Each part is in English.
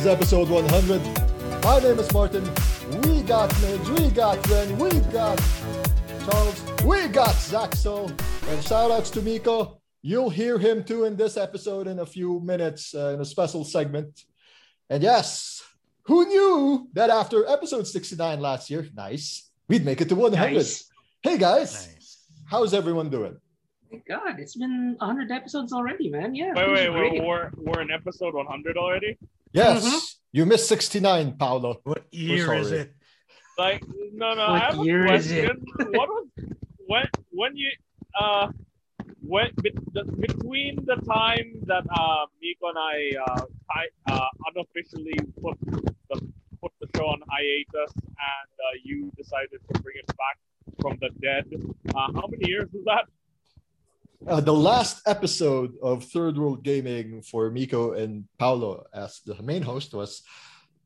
is episode 100. My name is Martin. We got Midge, we got Ren, we got Charles, we got Zaxel. And shout outs to Miko. You'll hear him too in this episode in a few minutes uh, in a special segment. And yes, who knew that after episode 69 last year, nice, we'd make it to 100. Nice. Hey guys, Nice. how's everyone doing? Thank God, it's been 100 episodes already, man. Yeah. Wait, wait, wait, we're we're in episode 100 already. Yes, Mhm. you missed 69, Paolo. What year is it? Like, no, no, What I have a year is it? what was when when you uh when bet, the, between the time that uh Miko and I uh, I uh unofficially put the put the show on hiatus and uh, you decided to bring it back from the dead. Uh, how many years was that? Uh, the last episode of Third World Gaming for Miko and Paolo as the main host was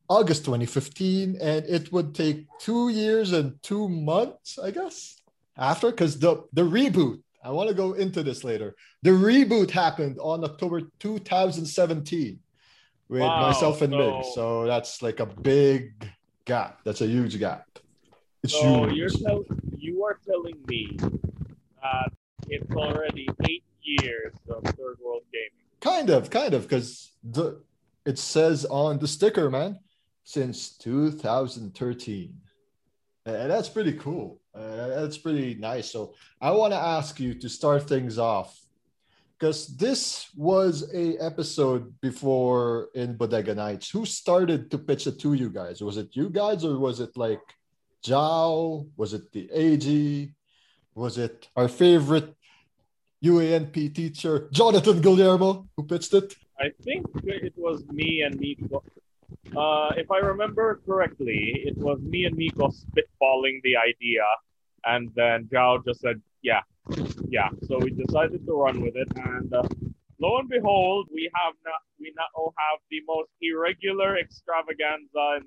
August 2015, and it would take two years and two months, I guess, after because the the reboot. I want to go into this later. The reboot happened on October 2017 with Wow, myself and Mig. so- So that's like a big gap. That's a huge gap. It's So huge. you're tell, you are telling me that it's already eight years of third world gaming. Kind of, kind of, because the it says on the sticker, man, since 2013, and that's pretty cool. Uh, that's pretty nice. So I want to ask you to start things off, because this was a episode before in Bodega Nights. Who started to pitch it to you guys? Was it you guys, or was it like Zhao? Was it the AG? Was it our favorite UA&P teacher, Jonathan Guillermo, who pitched it? I think it was me and Miko. Uh, if I remember correctly, it was me and Miko spitballing the idea, and then Zhao just said, "Yeah, yeah." So we decided to run with it, and uh, lo and behold, we have now we now have the most irregular extravaganza in,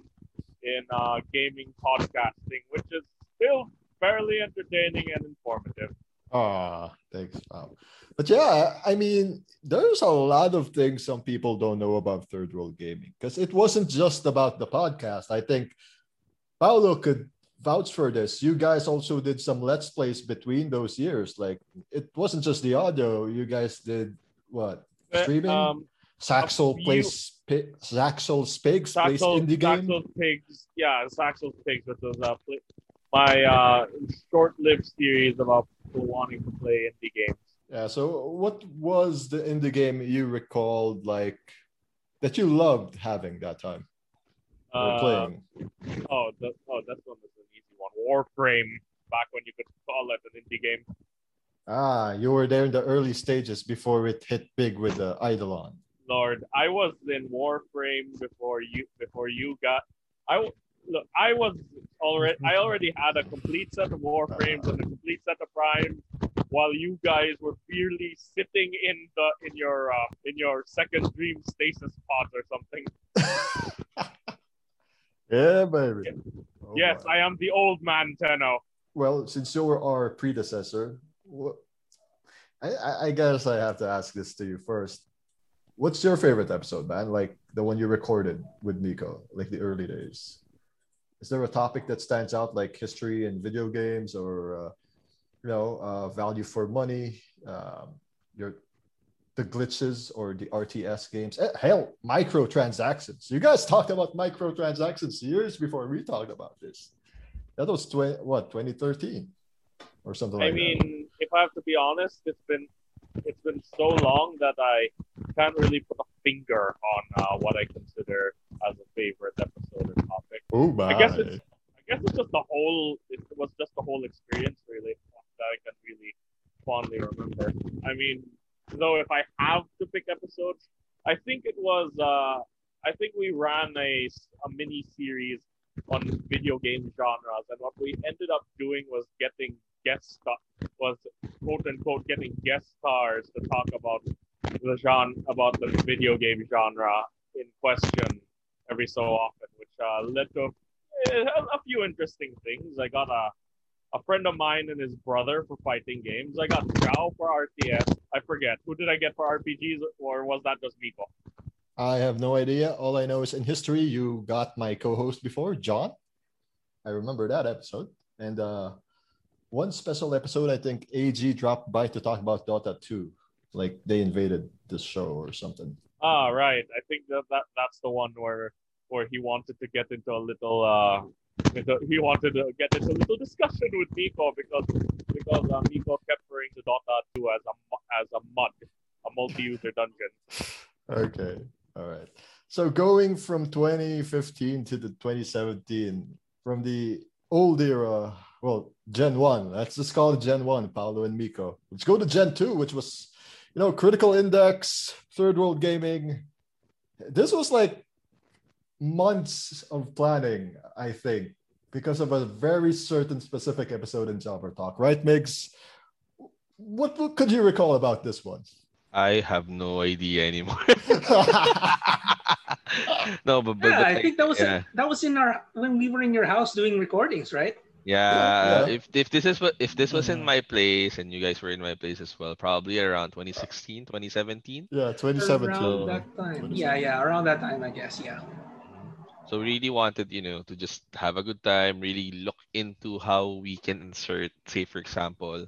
in uh, gaming podcasting, which is still fairly entertaining and informative. Ah, thanks, pal. But yeah, I mean, there's a lot of things some people don't know about third world gaming because it wasn't just about the podcast. I think Paolo could vouch for this. You guys also did some let's plays between those years. Like it wasn't just the audio. You guys did what Uh, streaming? Um, Saxel plays Pi- Saxel Spigs plays Saxel, indie game. Saxel's Pigs, yeah, Saxel's Pigs, which was uh, pl- my uh, short-lived series about people wanting to play indie games. Yeah. So, what was the indie game you recalled like that you loved having that time or Uh, playing? Oh, that, oh, that's one that's an easy one. Warframe, back when you could call it an indie game. Ah, you were there in the early stages before it hit big with the Eidolon. Lord, I was in Warframe before you before you got. I look. I was already. I already had a complete set of Warframes and a complete set of Primes, while you guys were merely sitting in the in your uh, in your second dream stasis pod or something. Yeah, baby. Oh, yes. I am the old man, Tenno. Well, since you were our predecessor, what, I, I guess I have to ask this to you first. What's your favorite episode, man? Like the one you recorded with Nico, like the early days. Is there a topic that stands out, like history and video games, or uh, you know, uh, value for money, um, your the glitches or the RTS games? Eh, hell, microtransactions. You guys talked about microtransactions years before we talked about this. That was tw- what 2013 or something I like mean, if I have to be honest, it's been it's been so long that I can't really put a finger on uh, what I consider as a favorite episode or topic. my! I guess it's I guess it's just the whole it was just the whole experience really that I can really fondly remember. I mean, though if I have to pick episodes, I think it was uh I think we ran a, a mini series on video game genres and what we ended up doing was getting guest star was quote unquote getting guest stars to talk about the genre about the video game genre in question every so often, which uh, led to a, a few interesting things. I got a a friend of mine and his brother for fighting games. I got Zhao for RTS. I forget who did I get for RPGs, or was that just Miko? I have no idea. All I know is in history, you got my co-host before, John. I remember that episode. And uh, one special episode, I think AG dropped by to talk about Dota 2. Like they invaded the show or something. Ah, right. I think that, that that's the one where where he wanted to get into a little uh into, he wanted to get into a little discussion with Miko because because uh, Miko kept referring to Dota 2 as a as a mud, a multi-user dungeon. Okay. All right. So going from 2015 to the 2017, from the old era, well, Gen 1, let's just call it Gen 1, Paolo and Miko. Let's go to Gen 2, which was, you know, Critical Index, Third World Gaming. This was like months of planning, I think, because of a very certain specific episode in Jobber Talk, right, Migs? What, what could you recall about this one? I have no idea anymore. no, but, but, Yeah, but I like, think that was yeah, that was in our when we were in your house doing recordings, right? Yeah. Yeah. If if this is what if this was in Mhm. my place and you guys were in my place as well, probably around 2016, 2017. yeah, 2017. Around that time. Yeah, yeah, around that time, I guess. Yeah. So we really wanted, you know, to just have a good time, really look into how we can insert, say for example,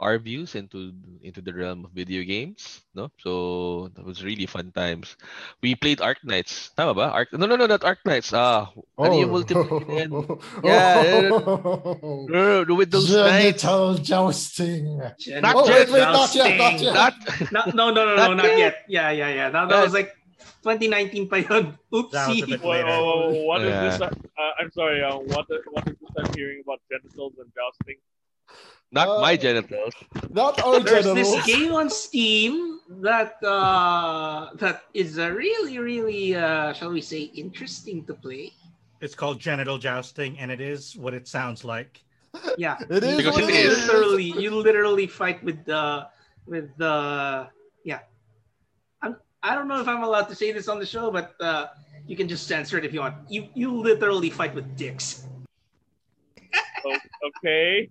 our views into into the realm of video games, no? So that was really fun times. We played Arc Knights. Tama ba? Arc No, no, no, not Arc Knights. Ah, ano yung multiplayer yan? Yeah, Oh. No, no, with those knights. Genital jousting. Not Oh, wait, yet, wait, not yet, not yet. Not Not, no, no, no, no, Not not yet. yet. Yeah, yeah, yeah. That, that was like 2019 pa yun. That was a Oopsie. bit Whoa, later. whoa, whoa, what is Yeah. this? Uh, I'm sorry. Uh, what is, what is this I'm hearing about genitals and jousting? Not Uh, my genitals. Not our There's this game on Steam that uh, that is uh, really, really, uh, shall we say, interesting to play. It's called genital jousting, and it is what it sounds like. Yeah, It is Because what it it is. is. literally, you literally fight with the with the yeah. I'm I don't know if I'm allowed to say this on the show, but uh, you can just censor it if you want. You you literally fight with dicks. O- okay.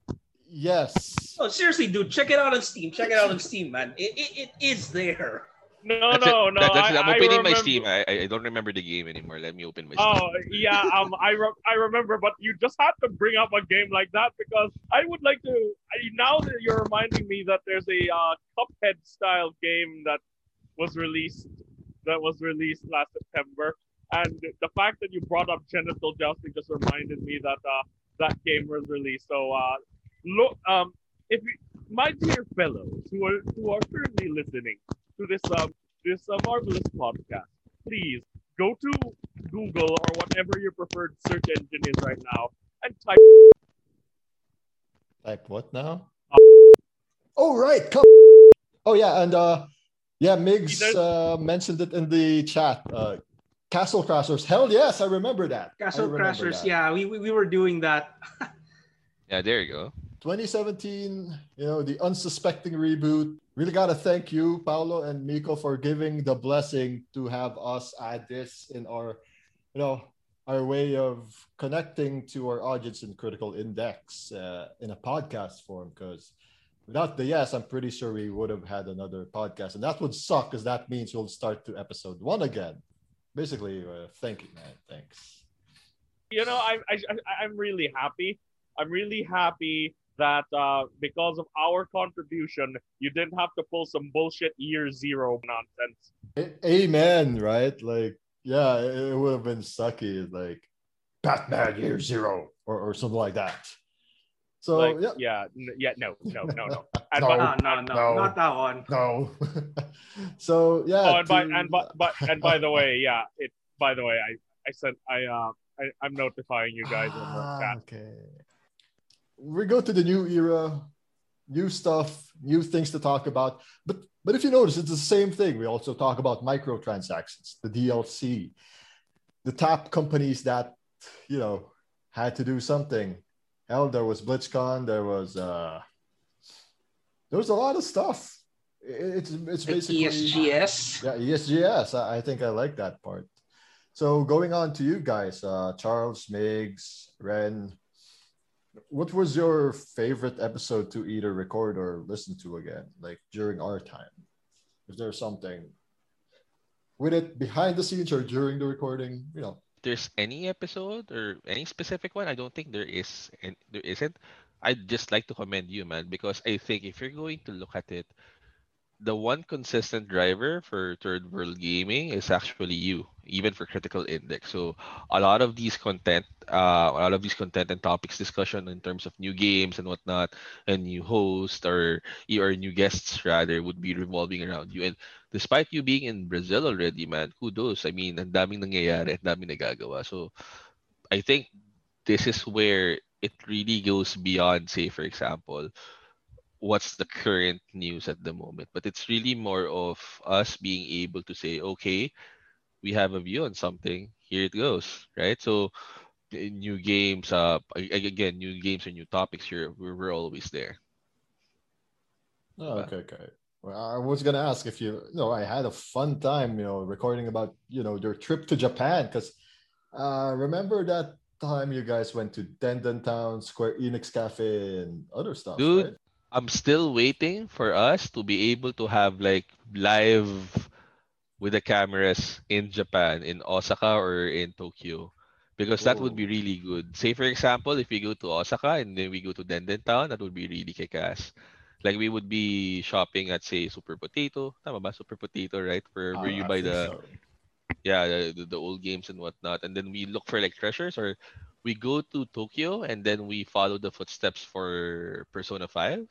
Yes. Oh, seriously, dude, check it out on Steam. Check it out on Steam, man. It, it, it is there. No, That's it. no, no. That- that's. I, I'm I opening remember, my Steam. I, I I don't remember the game anymore. Let me open my Steam. Oh yeah, um, I re- I remember, but you just had to bring up a game like that because I would like to. I, now that you're reminding me that there's a uh, Cuphead style game that was released that was released last September, and the fact that you brought up genital jousting just reminded me that uh, that game was released. So uh, look, um, if you, my dear fellows who are who are currently listening to this um this uh, marvelous podcast, please go to Google or whatever your preferred search engine is right now and type Type what now? Uh, Oh right. Come. Oh yeah, and uh, yeah, Migs uh, mentioned it in the chat. Uh, Castle Crashers. Hell yes, I remember that. I Castle remember Crashers. that. Yeah, we, we we were doing that. Yeah, there you go. 2017, you know, the unsuspecting reboot. Really got to thank you, Paolo and Miko, for giving the blessing to have us add this in our, you know, our way of connecting to our audience in Critical Index uh, in a podcast form. Because without the yes, I'm pretty sure we would have had another podcast. And that would suck because that means we'll start to episode one again. Basically, uh, thank you, man. Thanks. you know, I, I, I- I'm really happy. I'm really happy that uh, because of our contribution, you didn't have to pull some bullshit year zero nonsense. Amen, right? Like, yeah, it, it would have been sucky, like Batman Year Zero or, or something like that. So like, yeah, yeah, yeah, no, no, no, no. And No. by- No, no, no, No. not that one. no. so yeah. oh, and by and by, but and by the way, yeah, it. By the way, I I sent I uh I, I'm notifying you guys in the Ah, chat. okay. We go to the new era, new stuff, new things to talk about. But but if you notice, it's the same thing. We also talk about microtransactions, the DLC, the top companies that you know had to do something. Hell, there was BlizzCon. There was uh, there was a lot of stuff. It's it's basically ESGS. yeah, ESGS. I, I think I like that part. So going on to you guys, uh, Charles, Migs, Ren. What was your favorite episode to either record or listen to again, like during our time? Is there something with it behind the scenes or during the recording? You know, there's any episode or any specific one, I don't think there is. And there isn't. I'd just like to commend you, man, because I think if you're going to look at it, the one consistent driver for third world gaming is actually you, even for critical index. So a lot of these content, uh, a lot of these content and topics discussion in terms of new games and whatnot, and new host or or new guests rather would be revolving around you. And despite you being in Brazil already, man, kudos. I mean, ang daming nangyayari, ang daming nagagawa. So I think this is where it really goes beyond, say, for example, what's the current news at the moment. But it's really more of us being able to say, okay, we have a view on something. Here it goes, right? So new games, uh, again, new games and new topics here. We're, we're always there. Oh, okay, okay. Well, I was gonna ask if you, you know, I had a fun time, you know, recording about, you know, your trip to Japan because uh, remember that time you guys went to Denden Town, Square Enix Cafe, and other stuff. Dude, right? I'm still waiting for us to be able to have like live with the cameras in Japan, in Osaka or in Tokyo. Because that would be really good. Say for example, if we go to Osaka and then we go to Denden Town, that would be really kick-ass. Like we would be shopping at say Super Potato. Tama ba? Super Potato, right? Where, where Uh, you buy the so. yeah the, the, the old games and whatnot and then we look for like treasures or we go to tokyo and then we follow the footsteps for persona 5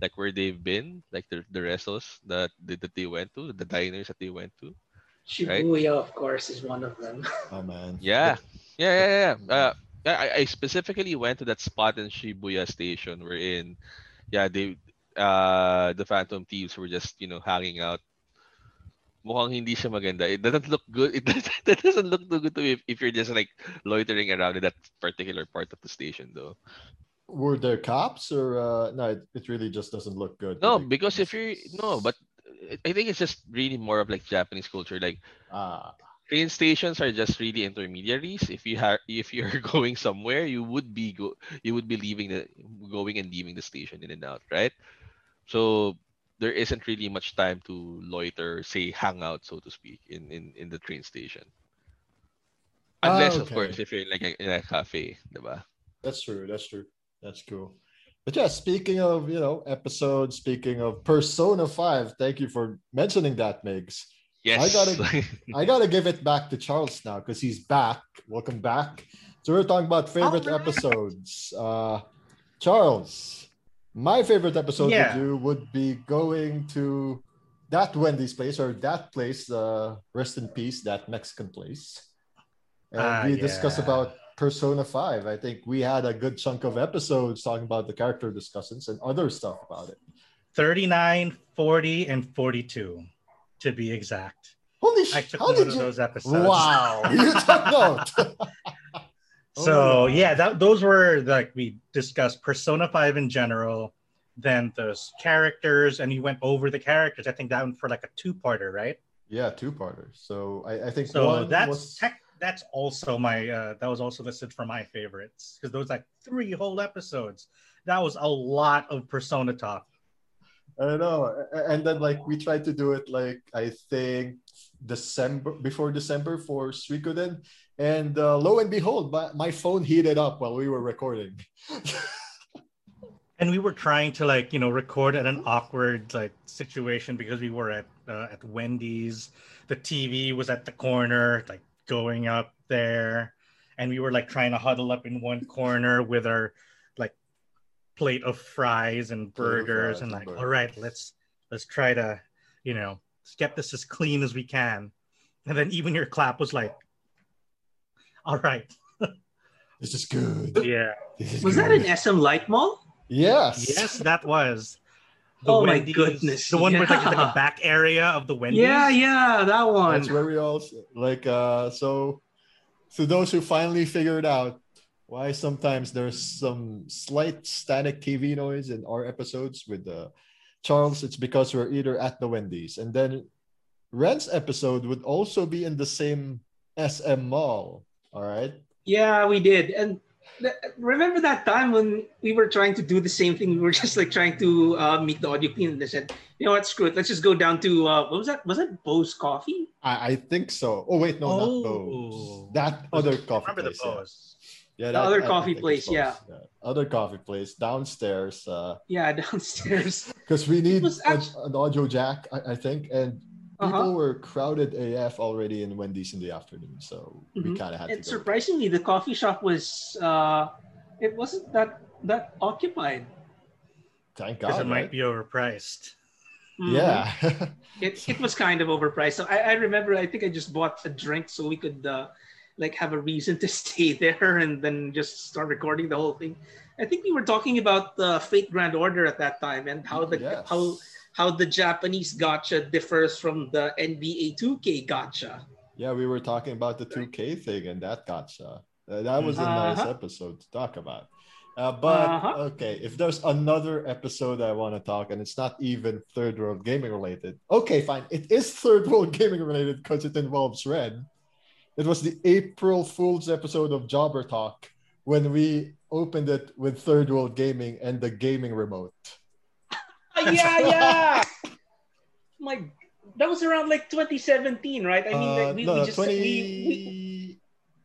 like where they've been like the, the wrestles that, that that they went to the diners that they went to Shibuya, of course, is one of them. Oh man. yeah yeah yeah yeah uh, I, I specifically went to that spot in shibuya station wherein yeah they uh the phantom thieves were just you know hanging out mukhang hindi siya maganda. It doesn't look good. It doesn't, that doesn't look too good to me if, if you're just like loitering around in that particular part of the station though. Were there cops or uh no? It, it really just doesn't look good. No, Like, because if you're no, but I think it's just really more of like Japanese culture. Like ah, train stations are just really intermediaries. If you have if you're going somewhere, you would be go you would be leaving the going and leaving the station in and out, right? So there isn't really much time to loiter, say hang out, so to speak, in in, in the train station. Ah, Unless of okay. course if you're like in a cafe, diba? that's true. That's true. That's cool. But yeah, speaking of you know episodes, speaking of Persona Five, thank you for mentioning that, Migs. Yes. I gotta- I gotta give it back to Charles now because he's back. Welcome back. So we're talking about favorite Alright. episodes. Uh, Charles, my favorite episode Yeah. with you would be going to that Wendy's place or that place. Uh, rest in peace, that Mexican place. And Ah, we discussed yeah. about Persona Five. I think we had a good chunk of episodes talking about the character discussions and other stuff about it. 39, 40, and 42, to be exact. Holy I shit! took How note did of you? those episodes. Wow, you took note. So Oh. yeah, that those were like we discussed Persona 5 in general, then those characters, and you went over the characters. I think that one for like a two-parter, right? Yeah, two parters. So I, I think So one that's was tech that's also my uh that was also listed for my favorites because those like three whole episodes. That was a lot of Persona talk. I don't know. And then like we tried to do it like I think December before December for Suikoden. And uh, lo and behold, my, my phone heated up while we were recording. And we were trying to like you know record at an awkward like situation because we were at uh, at Wendy's. The TV was at the corner, like going up there, and we were like trying to huddle up in one corner with our like plate of fries and burgers, fries and and like, burgers. all right, let's let's try to you know get this as clean as we can. And then even your clap was like, all right, this is good. yeah, is Was that an SM Light Mall? Yes. yes, that was. Oh my goodness, The one with like, like yeah. a back area of the Wendy's. Yeah, yeah, that one. That's where we all like uh so to those who finally figured out why sometimes there's some slight static TV noise in our episodes with uh, Charles, it's because we're either at the Wendy's and then Ren's episode would also be in the same SM mall. All right. Yeah, we did. And The- remember that time when we were trying to do the same thing? We were just like trying to uh, meet the audio team, and they said, "You know what? Screw it. Let's just go down to uh, what was that? Was that Bose Coffee? I, I think so. Oh wait, no, Oh. not Bose. That other coffee Remember the place. yeah. Yeah, The that- other I- I coffee think place, it's yeah. Other coffee place downstairs. Uh, Yeah, downstairs. because we need was an- an audio jack, I, I think, and people Uh-huh. were crowded AF already in Wendy's in the afternoon, so we Mhm. kind of had And to go. surprisingly, the coffee shop was uh, it wasn't that that occupied. Thank Because God. it might be overpriced. Mhm. Yeah. it, it was kind of overpriced. So I, I remember I think I just bought a drink so we could uh, like have a reason to stay there and then just start recording the whole thing. I think we were talking about the Fate Grand Order at that time and how the Yes. how how the Japanese gacha differs from the NBA 2K gacha. Yeah, we were talking about the 2K thing and that gacha. Uh, that was a nice Uh-huh. episode to talk about. Uh, but Uh-huh. okay, if there's another episode I want to talk, and it's not even third world gaming related. Okay, fine. It is third world gaming related because it involves Red. It was the April Fool's episode of Jobber Talk when we opened it with third world gaming and the gaming remote. Ah, yeah, yeah. My that was around like 2017, right? I mean, Uh, like, we, no, we no, just we, we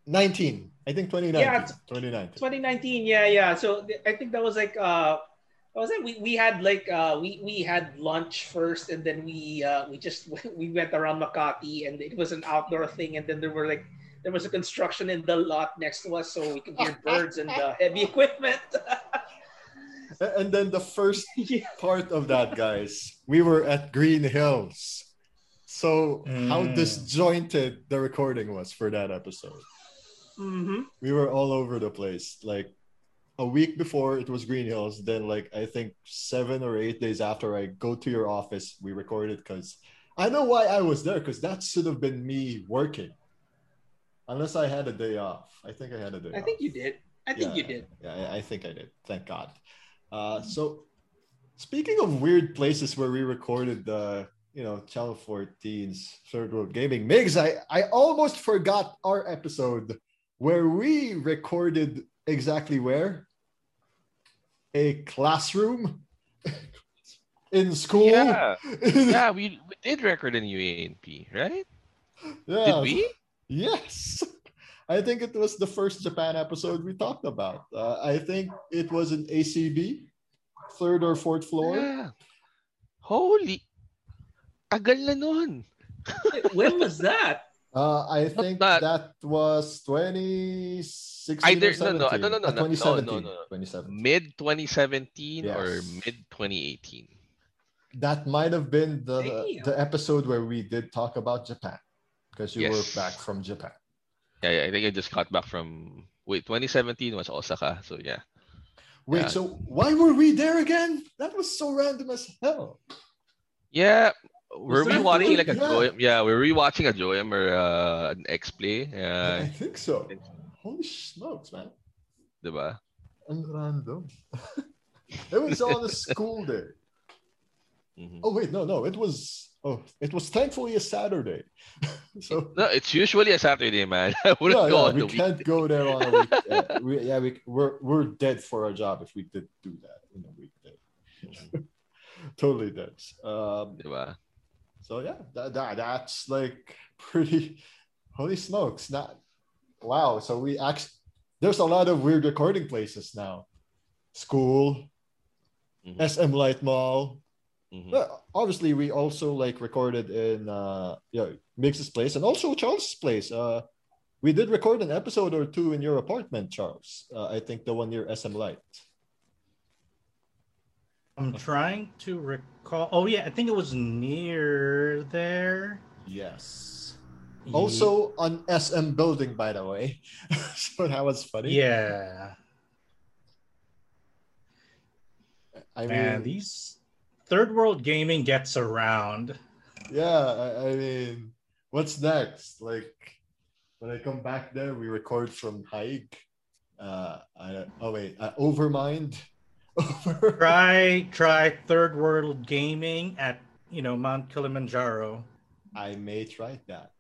2019. I think 2019. Yeah, 2019. 2019 yeah yeah so th- i think that was like uh what was it we, we had like uh we we had lunch first and then we uh we just we went around makati and it was an outdoor thing and then there were like there was a construction in the lot next to us so we could hear birds and uh, heavy equipment A- And then the first yeah. part of that, guys, we were at Green Hills. So how Mm. disjointed the recording was for that episode. hmm We were all over the place. Like a week before it was Green Hills, then like I think seven or eight days after I go to your office, we recorded because I know why I was there because that should have been me working. Unless I had a day off. I think I had a day off. i off. think you did i think Yeah, you did Yeah, I- I think I did. Thank God. Uh, so, speaking of weird places where we recorded the, you know, Channel 14's Third World Gaming, Migs, I, I almost forgot our episode where we recorded exactly where? A classroom in school. Yeah, yeah, we, we did record in UA&P, right? Yeah. Did we? Yes. I think it was the first Japan episode we talked about. Uh, I think it was an ACB, third or fourth floor. Yeah. Holy, tagal na nun. when was that Uh, I think that- that was 2016 Either- or no, no, 17. no, no, no, Uh, no, no, 2017. no, no, no. 2017. Mid 2017 or Yes. mid 2018. That might have been the Damn. the episode where we did talk about Japan because you were Yes. back from Japan. Yeah, yeah, I think I just got back from wait 2017 was Osaka, so yeah. Wait, Yeah. so why were we there again? That was so random as hell. Yeah, were we watching late? like a Yeah. Joyam? Yeah, were we watching a Joyam or uh, an X play? Yeah. I think so. Holy smokes, man. diba? And random. it was on a school day. Mhm. Oh wait, no, no, it was. Oh, it was thankfully a Saturday. so No, it's usually a Saturday, man. I wouldn't yeah, go yeah, we can't go there on a week. yeah, we, yeah, we, we're we're dead for our job if we did do that in a weekday. Totally dead. Um, Diba? so yeah, that, that that's like pretty. Holy smokes! Not wow. So we actually there's a lot of weird recording places now. School, Mhm. SM Light Mall. Mhm. Well, obviously, we also like recorded in uh, yeah Migs's place and also Charles's place. Uh, we did record an episode or two in your apartment, Charles. Uh, I think the one near SM Light. I'm trying to recall. Oh yeah, I think it was near there. Yes. Also on SM building, by the way. so that was funny. yeah, I man, mean, these third world gaming gets around. yeah. I, I mean, what's next? Like when I come back there, we record from Haig. Uh, I, oh wait, uh, Overmind. Over. Try try third world gaming at you know Mount Kilimanjaro. I may try that.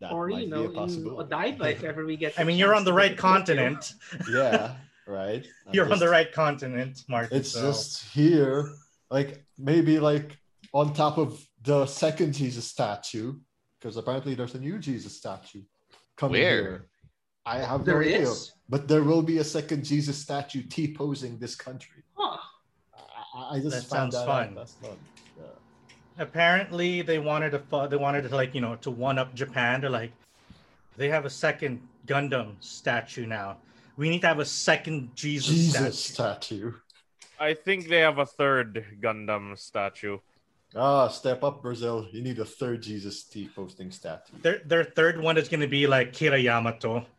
that or might you know, be a in possibility. Odaiba if ever we get. I mean, you're on the right continent. yeah, right. I'm You're on the right continent, Martin. It's so- just here, like maybe like on top of the second Jesus statue, because apparently there's a new Jesus statue coming Where? here. I have There no idea, is? but there will be a second Jesus statue T posing this country. Huh. I, I- I just That found sounds that fun. out. That's fun. Yeah. apparently they wanted to they wanted to like you know to one up Japan. They're like, they have a second Gundam statue now. We need to have a second Jesus, Jesus statue. statue. I think they have a third Gundam statue. Ah, step up, Brazil. You need a third Jesus T posting statue. Their their third one is going to be like Kira Yamato.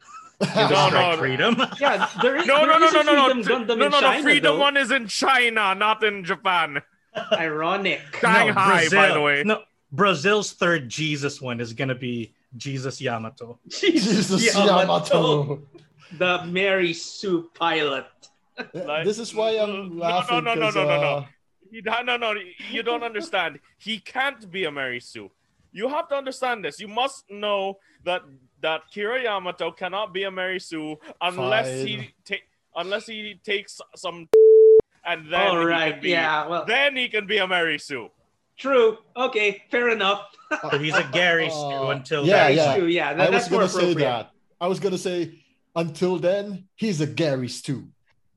No, no, Freedom. Yeah, there is. No, there no, no, is no, a no, no, Freedom Th- Gundam no, no, China, no. Freedom though. one is in China, not in Japan. Ironic. Shanghai, by the way. No, Brazil's third Jesus one is going to be Jesus Yamato. Jesus Yamato, Yamato. the Mary Sue pilot. Like- this is why I'm laughing. No, no, laughing. no, no, 'cause, no, no, no. uh, He, no, no, you don't understand. He can't be a Mary Sue. You have to understand this. You must know that that Kira Yamato cannot be a Mary Sue unless he Fine. take unless he takes some and then All he be, Yeah. Well, then he can be a Mary Sue. true. Okay. Fair enough. So he's a Gary Uh, Stew until yeah, Mary yeah. Sue, yeah. I was that's gonna say that. I was gonna say until then, he's a Gary Stew.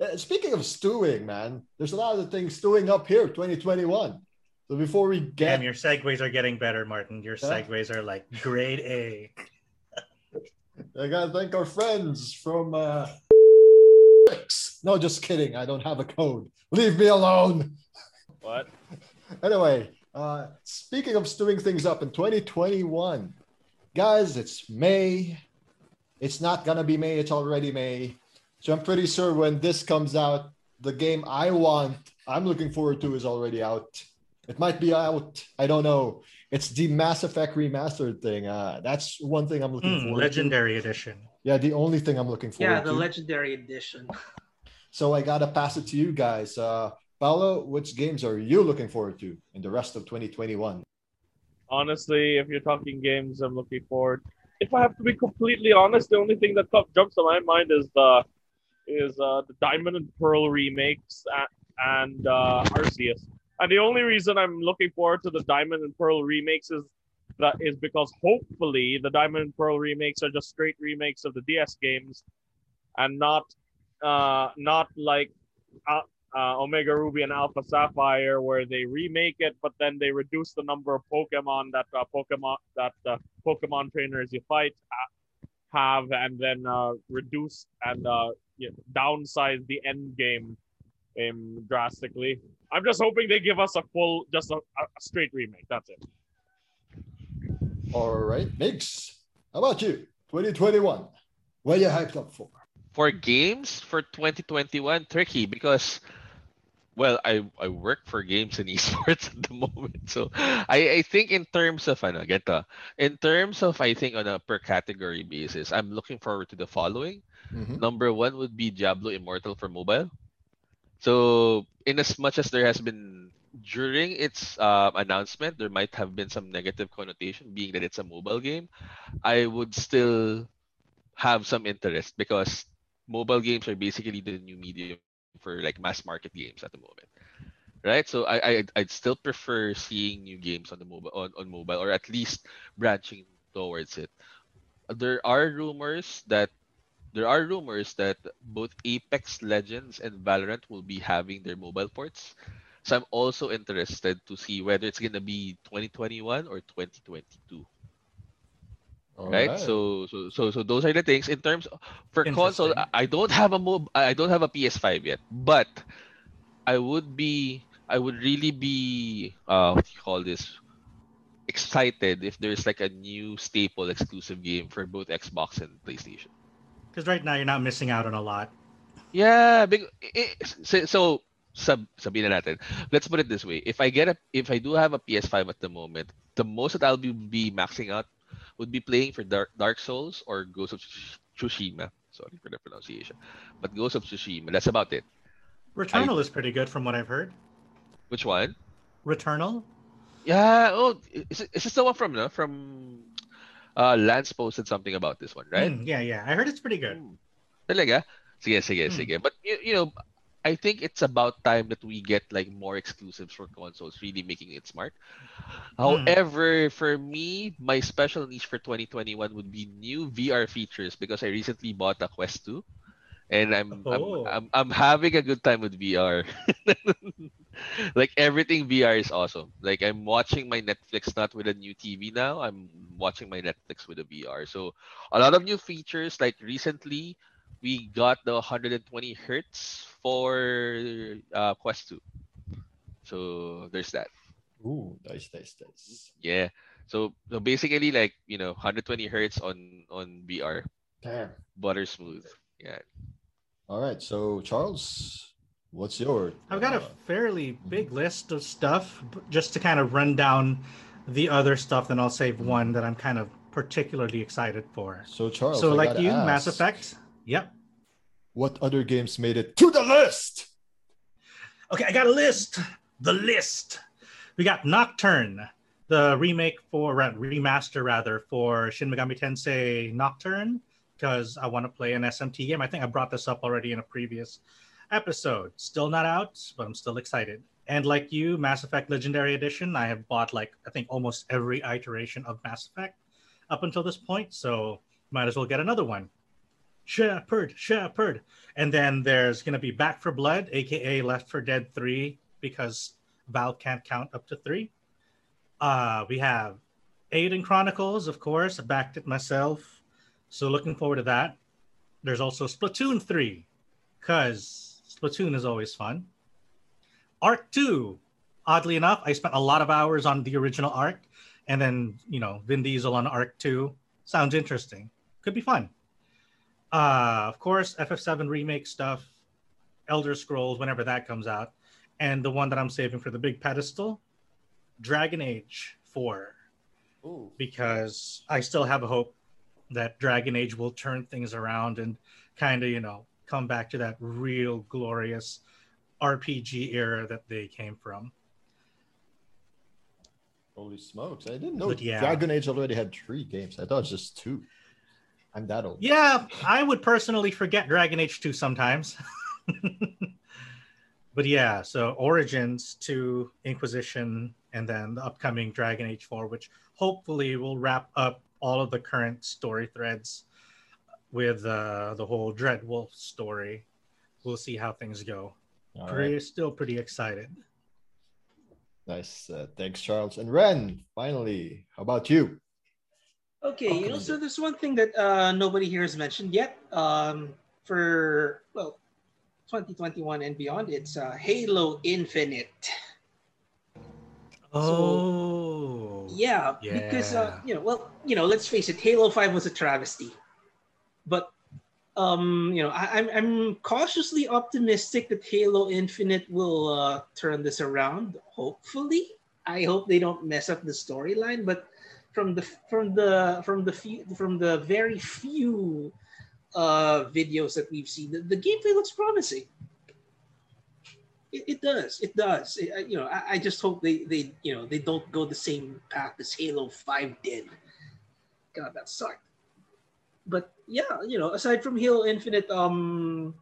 Uh, Speaking of stewing, man, there's a lot of things stewing up here, 2021. So before we get, Damn, your segues are getting better, Martin. Your Yeah. segues are like grade A. I gotta thank our friends from. Uh, no, just kidding. I don't have a code. Leave me alone. What? Anyway, uh, speaking of stewing things up in 2021, guys, it's May. It's not gonna be May, it's already May. So I'm pretty sure when this comes out, the game I want, I'm looking forward to, is already out. It might be out. I don't know. It's the Mass Effect remastered thing. Uh, that's one thing I'm looking Hmm, forward legendary edition. Yeah, the only thing I'm looking forward Yeah, to. the legendary edition. So I gotta pass it to you guys. Uh, Paolo, which games are you looking forward to in the rest of 2021? Honestly, if you're talking games, I'm looking forward. If I have to be completely honest, the only thing that jumps to my mind is the is uh, the Diamond and Pearl remakes a- and uh, Arceus. And the only reason I'm looking forward to the Diamond and Pearl remakes is that is because hopefully the Diamond and Pearl remakes are just straight remakes of the DS games, and not uh, not like uh, uh, Omega Ruby and Alpha Sapphire, where they remake it, but then they reduce the number of Pokemon that uh, Pokemon that uh, Pokemon trainers you fight ha- have, and then uh, reduce and uh, you know, downsize the end game um, drastically. I'm just hoping they give us a full, just a, a straight remake. That's it. All right, Migs. how about you? 2021. What are you hyped up for? For games for 2021, tricky because well, I, I work for games and esports at the moment. So I, I think in terms of i ano, geto, in terms of I think on a per category basis, I'm looking forward to the following. Mhm. Number one would be Diablo Immortal for mobile. So, in as much as there has been during its uh, announcement, there might have been some negative connotation, being that it's a mobile game. I would still have some interest because mobile games are basically the new medium for like mass market games at the moment, right? So I, I I'd still prefer seeing new games on the mobile on, on mobile or at least branching towards it. There are rumors that there are rumors that both Apex Legends and Valorant will be having their mobile ports. So I'm also interested to see whether it's gonna be 2021 or 2022. All right? So so so so those are the things in terms of, for console. I I don't have a mob. I don't have a PS5 yet, but I would be. I would really be. Uh, what do you call this? Excited if there's like a new staple exclusive game for both Xbox and PlayStation. Because right now you're not missing out on a lot. Yeah, big. i- So, so sub sabihin na natin. Let's put it this way: if I get a, if I do have a PS5 at the moment, the most that I'll be, be maxing out would be playing for Dark, Dark Souls or Ghost of Tsushima. Sorry for the pronunciation, but Ghost of Tsushima. That's about it. Returnal is pretty good from what I've heard. Which one? Returnal? Yeah. Oh, is, it- is this the one from no? From Uh, Lance posted something about this one, right? Mm, yeah, yeah. I heard it's pretty good. Hmm. Talaga? Sige, sige, Hmm. sige. But you, you know, I think it's about time that we get like more exclusives for consoles, really making it smart. Hmm. However, for me, my special niche for 2021 would be new VR features because I recently bought a Quest 2 and I'm Oh. I'm, I'm I'm having a good time with VR. like everything VR is awesome. Like I'm watching my Netflix not with a new TV now. I'm watching my Netflix with a VR. So a lot of new features. Like recently, we got the 120 hertz for uh, Quest 2. So there's that. Ooh, nice, nice, nice. Yeah. So, so basically, like you know, 120 hertz on on VR, Damn. butter smooth. Yeah. All right, so Charles, what's your? I've got a uh, fairly big list of stuff, just to kind of run down the other stuff. Then I'll save one that I'm kind of particularly excited for. so Charles. so, I like you, Mass Effect. Yep. What other games made it to the list? Okay, I got a list. The list. We got Nocturne, the remake for remaster rather for Shin Megami Tensei Nocturne, because I want to play an SMT game. I think I brought this up already in a previous episode. Still not out, but I'm still excited. And like you, Mass Effect Legendary Edition, I have bought like I think almost every iteration of Mass Effect up until this point, so might as well get another one. Shepard, Shepard. And then there's going to be Back for Blood, aka Left for Dead 3, because Valve can't count up to three. Uh, we have Eiyuden Chronicles, of course. I backed it myself. So looking forward to that. There's also Splatoon 3, because Splatoon is always fun. ARK 2. Oddly enough, I spent a lot of hours on the original ARK, and then, you know, Vin Diesel on ARK 2. Sounds interesting. Could be fun. Uh, of course, FF7 remake stuff, Elder Scrolls, whenever that comes out. And the one that I'm saving for the big pedestal, Dragon Age 4, Ooh. because I still have a hope that Dragon Age will turn things around and kind of, you know, come back to that real glorious RPG era that they came from. Holy smokes! I didn't know But yeah. Dragon Age already had three games. I thought it was just two. I'm that old. Yeah, I would personally forget Dragon Age 2 sometimes. but yeah, so Origins to Inquisition and then the upcoming Dragon Age 4, which hopefully will wrap up all of the current story threads with uh, the whole Dread Wolf story. We'll see how things go. All Pretty, right. Still pretty excited. Nice. Uh, thanks, Charles. And Ren, finally, how about you? Okay, you know, so there's one thing that uh, nobody here has mentioned yet. Um, for well, 2021 and beyond, it's uh, Halo Infinite. Oh. Yeah, because uh, you know, well, you know, let's face it, Halo Five was a travesty, but um, you know, I, I'm I'm cautiously optimistic that Halo Infinite will uh, turn this around. Hopefully, I hope they don't mess up the storyline, but from the from the from the few from the very few uh videos that we've seen, the, the gameplay looks promising. It, it does. It does. It- you know, I, I just hope they they you know they don't go the same path as Halo Five did. God, that sucked. But yeah, you know, aside from Halo Infinite, um,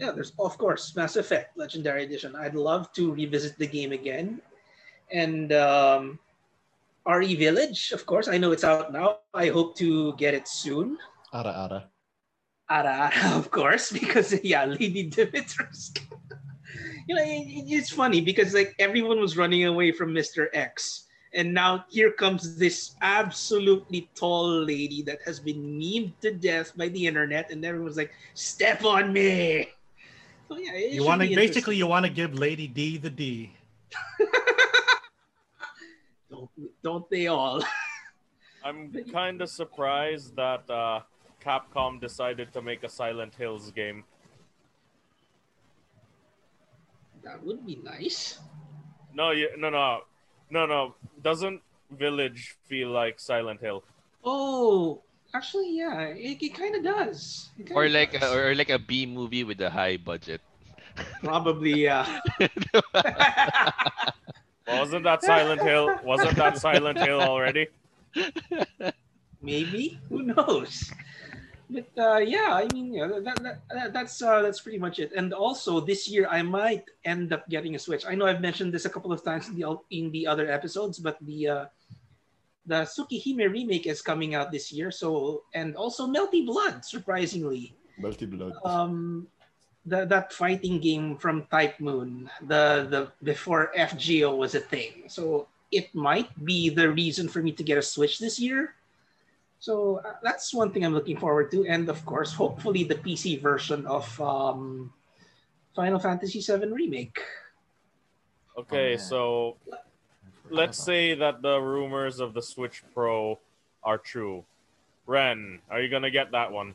yeah, there's of course Mass Effect Legendary Edition. I'd love to revisit the game again, and um, RE Village, of course. I know it's out now. I hope to get it soon. Ara Ara. Ara, Ara, of course, because yeah, Lady Dimitrescu. you know, it, it- it's funny because like everyone was running away from Mr. X, and now here comes this absolutely tall lady that has been memed to death by the internet, and everyone's like, "Step on me." So yeah, it You want to basically you want to give Lady D the D. don't don't they all? I'm kind of surprised that uh, Capcom decided to make a Silent Hills game. that would be nice. No, you, no, no, no, no. Doesn't Village feel like Silent Hill? Oh, actually, yeah, it, it kind of does. Kinda Or like does. a, or like a B movie with a high budget. probably, yeah. Wasn't that Silent Hill? Wasn't that Silent Hill already? maybe who knows but uh, yeah i mean yeah, that, that, that, that's uh, that's pretty much it and also this year i might end up getting a switch i know i've mentioned this a couple of times in the in the other episodes but the uh, the Tsukihime remake is coming out this year so and also melty blood surprisingly Melty blood. um the, that fighting game from Type Moon, the the before FGO was a thing. So it might be the reason for me to get a Switch this year. So uh, that's one thing I'm looking forward to, and of course, hopefully the PC version of um, Final Fantasy VII remake. Okay, man. so let's say that the rumors of the Switch Pro are true. Ren, are you gonna get that one?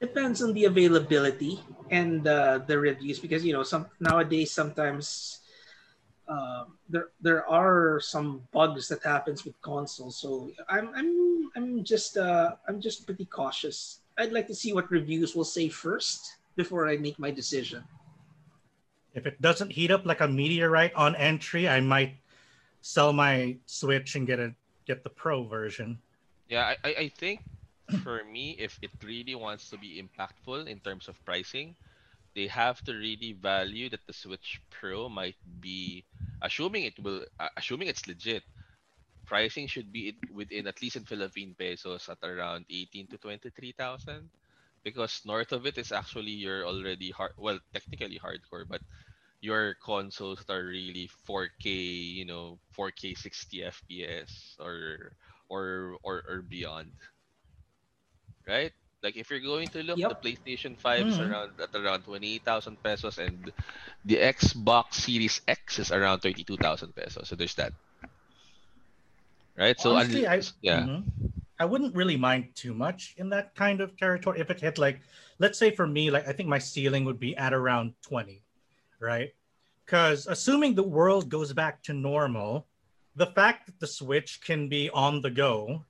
depends on the availability and uh, the reviews because you know some nowadays sometimes uh, there there are some bugs that happens with consoles so i'm i'm i'm just uh, i'm just pretty cautious i'd like to see what reviews will say first before i make my decision If it doesn't heat up like a meteorite on entry, I might sell my Switch and get a get the Pro version. Yeah, I, I, I think for me, if it really wants to be impactful in terms of pricing, they have to really value that the Switch Pro might be, assuming it will, uh, assuming it's legit, pricing should be within at least in Philippine pesos at around 18 to 23,000. Because north of it is actually your already hard, well, technically hardcore, but your consoles that are really 4K, you know, 4K 60 FPS or or or, or beyond. Right? Like if you're going to look, the PlayStation 5 is Mhm. around at around 28,000 pesos and the Xbox Series X is around 32,000 pesos. So there's that. Right? So Honestly, I yeah. mhm. I wouldn't really mind too much in that kind of territory if it hit like, let's say for me, like I think my ceiling would be at around 20, right? Because assuming the world goes back to normal, the fact that the Switch can be on the go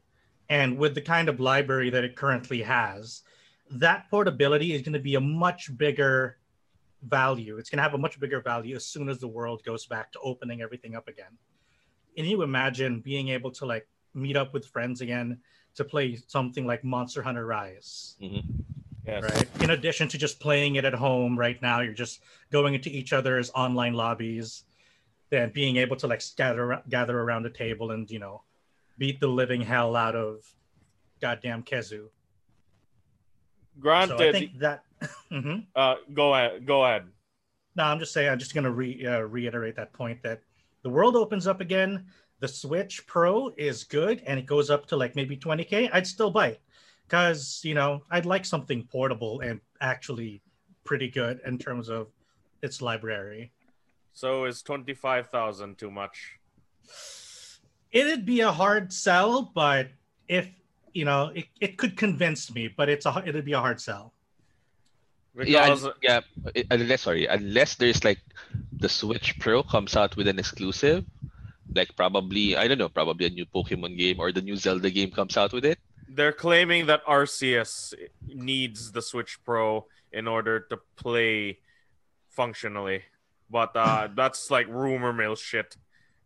and with the kind of library that it currently has, that portability is going to be a much bigger value. It's going to have a much bigger value as soon as the world goes back to opening everything up again. And you imagine being able to like meet up with friends again to play something like Monster Hunter Rise, Yes. right? In addition to just playing it at home right now, you're just going into each other's online lobbies, then being able to like scatter gather around a table and you know beat the living hell out of goddamn Khezu. Granted, So I think that. Mhm. uh, go ahead. Go ahead. No, I'm just saying. I'm just gonna re, uh, reiterate that point that the world opens up again. The Switch Pro is good, and it goes up to like maybe 20k. I'd still buy it because you know I'd like something portable and actually pretty good in terms of its library. So is twenty five thousand too much? It'd be a hard sell, but if you know, it, it could convince me, but it's a it'd be a hard sell. Yeah, Because un- yeah. Unless sorry, unless there's like the Switch Pro comes out with an exclusive, like probably I don't know, probably a new Pokemon game or the new Zelda game comes out with it. they're claiming that RCS needs the Switch Pro in order to play functionally, but uh, that's like rumor mill shit.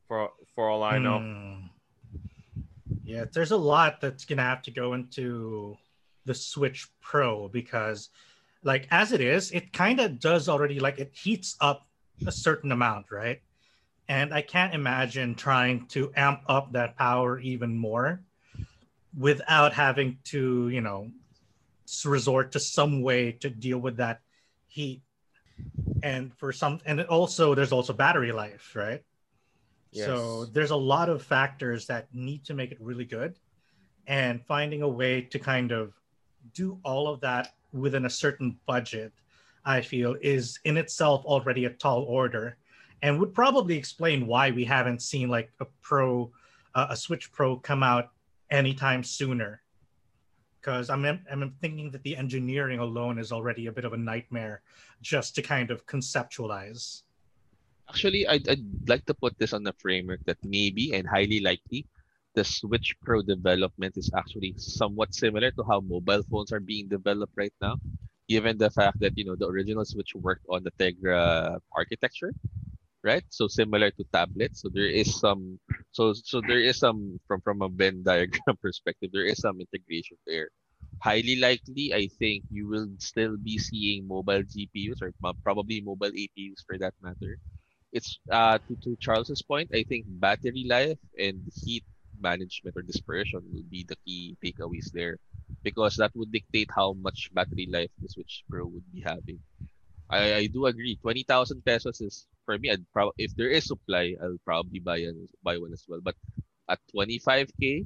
For for all I know. Hmm. Yeah, there's a lot that's gonna have to go into the Switch Pro because, like, as it is, it kind of does already like it heats up a certain amount, right? And I can't imagine trying to amp up that power even more without having to, you know, resort to some way to deal with that heat. And for some, and it also there's also battery life, right? So there's a lot of factors that need to make it really good. And finding a way to kind of do all of that within a certain budget, I feel, is in itself already a tall order and would probably explain why we haven't seen like a pro, uh, a Switch Pro come out anytime sooner. Because I'm, I'm thinking that the engineering alone is already a bit of a nightmare just to kind of conceptualize. Actually, I'd, I'd like to put this on the framework that maybe and highly likely the Switch Pro development is actually somewhat similar to how mobile phones are being developed right now, given the fact that you know the original Switch worked on the Tegra architecture, right? So similar to tablets. So there is some So so there is some from from a Venn diagram perspective, there is some integration there. Highly likely, I think you will still be seeing mobile GPUs or probably mobile APUs for that matter. It's uh to, to Charles's point, I think battery life and heat management or dispersion will be the key takeaways there because that would dictate how much battery life the Switch Pro would be having. I, I do agree. Twenty thousand pesos is for me. I'd if there is supply, I'll probably buy an, buy one as well. But at twenty five k,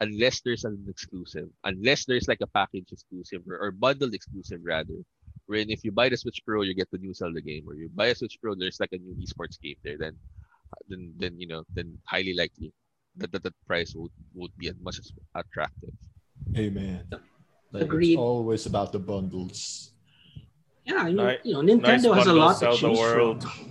unless there's an exclusive, unless there's like a package exclusive or, or bundled exclusive rather, wherein if you buy the Switch Pro, you get the new Zelda game, or you buy a Switch Pro, there's like a new esports game there. Then, then then you know, then highly likely that that, that price would would be as much as attractive. Amen. man. Like, Agreed. It's always about the bundles. Yeah, I mean, Ni- you know, Nintendo nice has a lot to sell choose world. from.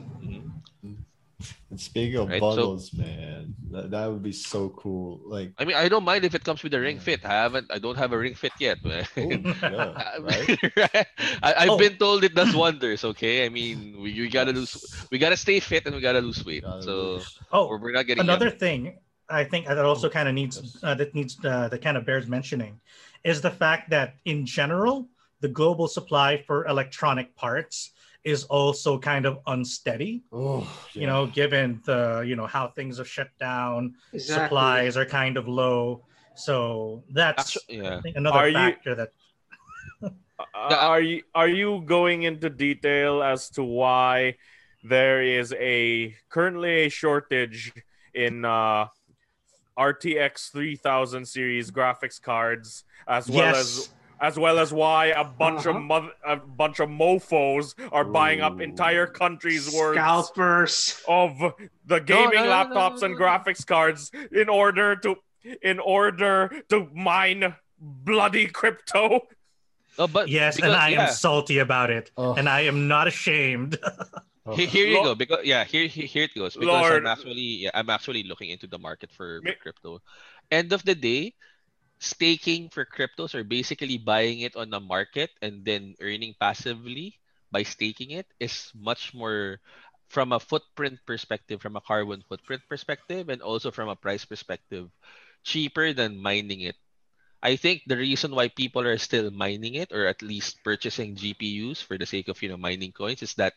And speaking of Right, so- bundles, man, that, that would be so cool. Like, I mean, I don't mind if it comes with a Ring Fit. I haven't, I don't have a Ring Fit yet. man. oh, yeah, right? Right? I, I've Oh. been told it does wonders. Okay, I mean, we, we gotta lose, we gotta stay fit and we gotta lose weight. Gotta So lose. Oh, we're, we're not getting another young. thing I think that also kind of needs uh, that needs uh, that kind of bears mentioning is the fact that in general the global supply for electronic parts is also kind of unsteady. Oh, You know, given the you know how things have shut down, Exactly. supplies are kind of low. So that's Actu- yeah. I think another Are you- factor that Uh, are you are you going into detail as to why there is a currently a shortage in uh, RTX 3000 series graphics cards as well as yes. as well as why a bunch Uh-huh. of mother, a bunch of mofo's are buying up entire countries worth Scalpers. of the gaming no, no, no, laptops no, and no, no. graphics cards in order to in order to mine bloody crypto. No, but Yes, because, and I yeah, am salty about it, Oh. and I am not ashamed. Oh. Here, here you Lord- go. Because yeah, here here, here it goes. Because Lord. I'm actually yeah, I'm actually looking into the market for, for crypto. End of the day, staking for cryptos or basically buying it on the market and then earning passively by staking it is much more from a footprint perspective, from a carbon footprint perspective, and also from a price perspective, cheaper than mining it. I think the reason why people are still mining it or at least purchasing GPUs for the sake of you know mining coins is that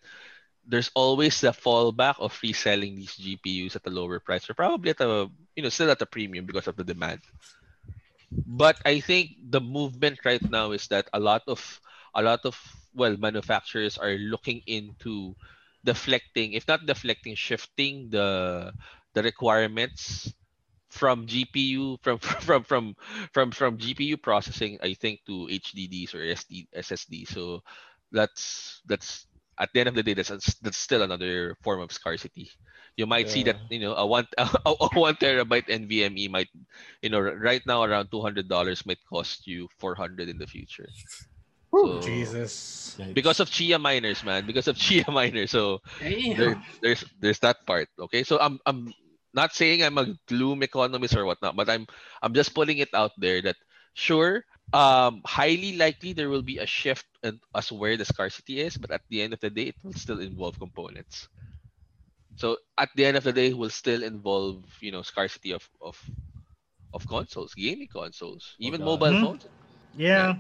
there's always the fallback of reselling these GPUs at a lower price or probably at a you know still at a premium because of the demand. But I think the movement right now is that a lot of a lot of well manufacturers are looking into deflecting, if not deflecting, shifting the the requirements from GPU from from from from from GPU processing, I think to HDDs or SD, SSD. So that's that's at the end of the day, that's that's still another form of scarcity. You might see that you know a one a, a one terabyte NVMe might you know right now around two hundred dollars might cost you four hundred in the future. So- Jesus. Because of Chia miners, man. Because of Chia miners. So there, there's there's that part. Okay, so I'm I'm not saying I'm a gloom economist or whatnot, but I'm I'm just putting it out there that sure, um, highly likely there will be a shift in, as where the scarcity is, but at the end of the day, it will still involve components. So at the end of the day, it will still involve you know scarcity of of of consoles, gaming consoles, even God. mobile Mhm. phones. Yeah.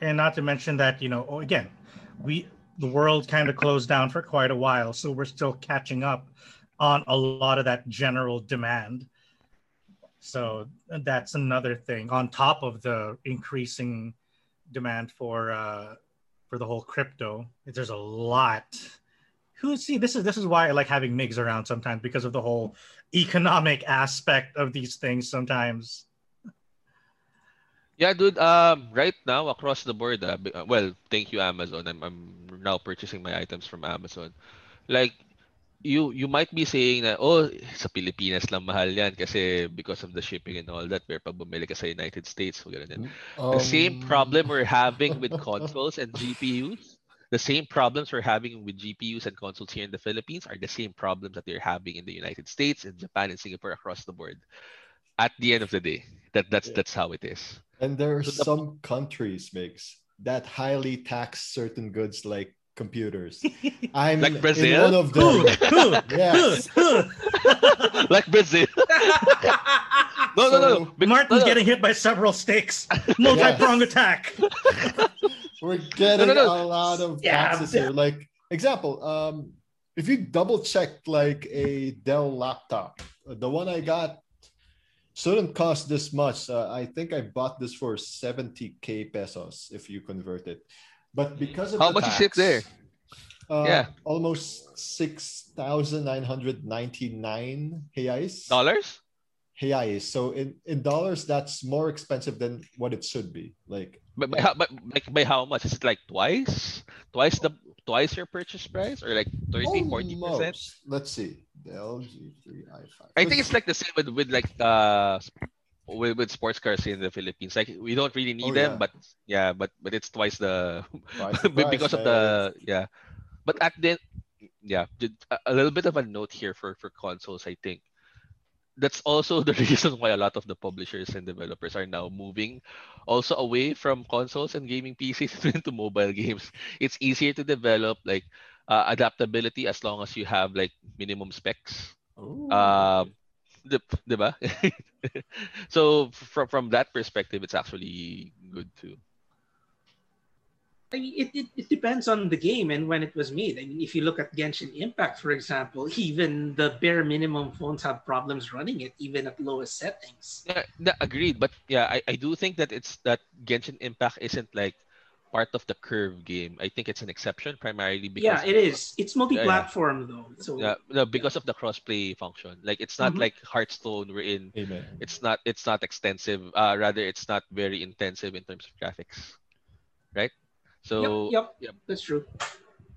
And not to mention that, you know, oh, again, we the world kind of closed down for quite a while, so we're still catching up on a lot of that general demand. So that's another thing on top of the increasing demand for uh for the whole crypto. There's a lot. Who see this is this is why I like having Migs around sometimes because of the whole economic aspect of these things sometimes. Yeah, dude. Um, right now across the board, uh, uh, well, thank you Amazon. I'm I'm now purchasing my items from Amazon. Like you you might be saying na oh sa Pilipinas lang mahal yan kasi because of the shipping and all that. Pero pag bumili ka sa United States, ganun din. The same Um, problem we're having with consoles and GPUs, the same problems we're having with GPUs and consoles here in the Philippines are the same problems that they're having in the United States, and Japan, and Singapore across the board. At the end of the day, that that's Yeah. that's how it is. And there are So the- some countries, Migs, that highly tax certain goods like computers. I'm Like in Brazil? one of them. Yes. like Brazil. no, no, no, no. Martin's no, no. getting hit by several stakes. Multi-pronged attack. We're getting no. a lot of Yeah. here. Like example, um, if you double check like a Dell laptop, the one I got shouldn't cost this much. Uh, I think I bought this for 70k pesos if you convert it. But because of How the much is it tax, there? Uh, Yeah. almost 6,999 reais. Dollars? Reais. So in, in dollars, that's more expensive than what it should be. Like But by how, but like by how much? Is it like twice? Twice the twice your purchase price, or like 30, 40 percent? Let's see. Dell G3i5. I think it's like the same with with like uh sp- with, with sports cars in the Philippines. Like we don't really need Oh, them, yeah. but yeah, but but it's twice the Twice because price, of the yeah. But at the yeah, a- little bit of a note here for for consoles. I think that's also the reason why a lot of the publishers and developers are now moving also away from consoles and gaming PCs into mobile games. It's easier to develop like uh, adaptability as long as you have like minimum specs. Ooh. Um, di, di ba? so from from that perspective, it's actually good too. I mean, it, it, it depends on the game and when it was made. I mean, if you look at Genshin Impact, for example, even the bare minimum phones have problems running it, even at lowest settings. Yeah, agreed. But yeah, I, I do think that it's that Genshin Impact isn't like part of the curve game. I think it's an exception primarily because yeah, it is. It's multi-platform though, so Yeah, no, because of the crossplay function. Like it's not Mhm. like Hearthstone wherein Amen. it's not it's not extensive. Uh, rather it's not very intensive in terms of graphics, right? So yep, yep, yep. that's true.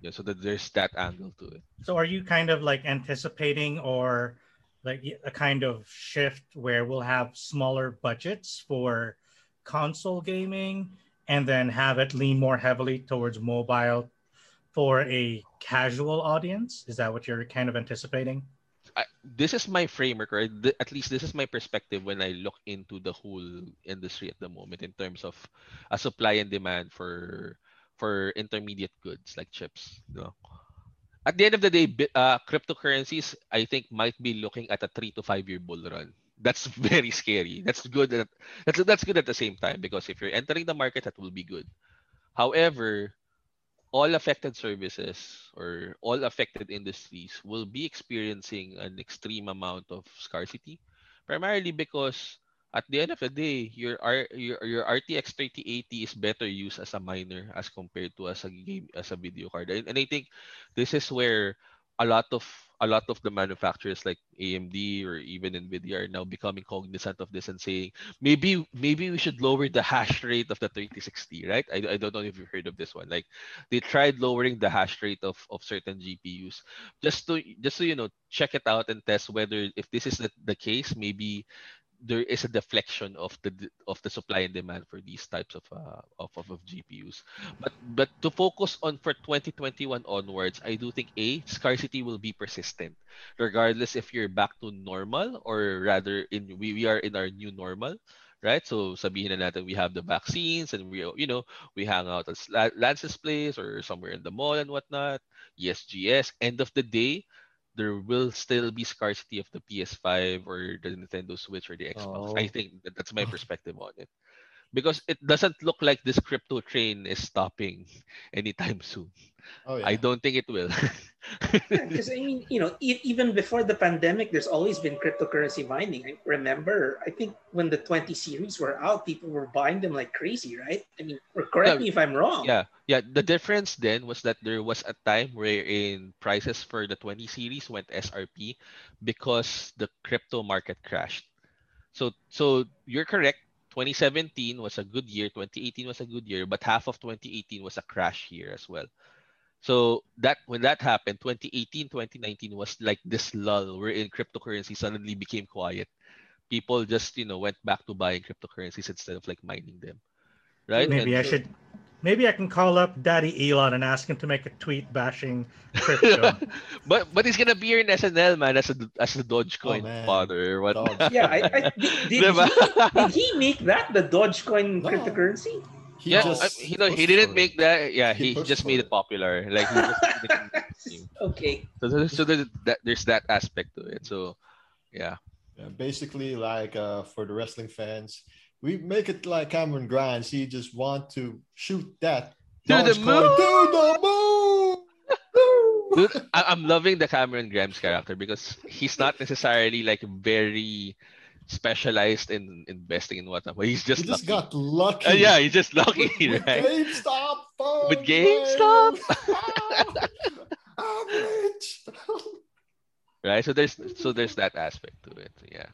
yeah, so that there's that angle to it. So are you kind of like anticipating or like a kind of shift where we'll have smaller budgets for console gaming and then have it lean more heavily towards mobile for a casual audience? Is that what you're kind of anticipating? I, this is my framework, or Th- at least this is my perspective when I look into the whole industry at the moment in terms of a supply and demand for for intermediate goods like chips. You know? At the end of the day, uh, cryptocurrencies I think might be looking at a three to five year bull run. That's very scary. That's good. At, that's that's good at the same time because if you're entering the market, that will be good. However, all affected services or all affected industries will be experiencing an extreme amount of scarcity, primarily because at the end of the day, your R, your, your RTX 3080 is better used as a miner as compared to as a game as a video card. And, and I think this is where a lot of a lot of the manufacturers like AMD or even Nvidia are now becoming cognizant of this and saying maybe maybe we should lower the hash rate of the 3060, right? I, I don't know if you've heard of this one. Like they tried lowering the hash rate of, of certain GPUs just to just so you know check it out and test whether if this is the, the case maybe there is a deflection of the of the supply and demand for these types of uh, of, of, of GPUs. But but to focus on for 2021 onwards, I do think a scarcity will be persistent, regardless if you're back to normal or rather in we, we are in our new normal. Right, so sabihin na natin we have the vaccines and we you know we hang out at Lance's place or somewhere in the mall and whatnot. Yes, GS. End of the day, there will still be scarcity of the PS5 or the Nintendo Switch or the Xbox. I Oh. think that that's my perspective on it. Because it doesn't look like this crypto train is stopping anytime soon. Oh yeah. I don't think it will. Because I mean, you know, e- even before the pandemic, there's always been cryptocurrency mining. I remember, I think when the 20 series were out, people were buying them like crazy, right? I mean, correct Yeah, me if I'm wrong. yeah, yeah. The difference then was that there was a time wherein prices for the 20 series went SRP because the crypto market crashed. So so you're correct. 2017 was a good year, 2018 was a good year, but half of 2018 was a crash year as well. So that when that happened, 2018, 2019 was like this lull wherein cryptocurrency suddenly became quiet. People just, you know, went back to buying cryptocurrencies instead of like mining them. Right? Maybe And I should maybe I can call up Daddy Elon and ask him to make a tweet bashing crypto. but but he's gonna be here in SNL, man, as a as the Dogecoin Oh, man. father or what. Doge. Yeah, I, I, did, did, he, did he make that the Dogecoin No. cryptocurrency? He yeah, just I, he, no, he didn't make it. that. Yeah, He he, he just made it. it popular. Like he just made it okay. so, there's- so there's that, there's that aspect to it. So, yeah, Yeah, basically, like uh, for the wrestling fans, we make it like Cameron Grimes. He just want to shoot that To the coin to the moon. Dude, I, I'm loving the Cameron Grimes character because he's not necessarily like very specialized in investing in whatnot, but he's just he just lucky. got lucky. Uh, yeah, he's just lucky, with, with right? GameStop. phone, With GameStop? man. I'm rich. right. So there's so there's that aspect to it. Yeah.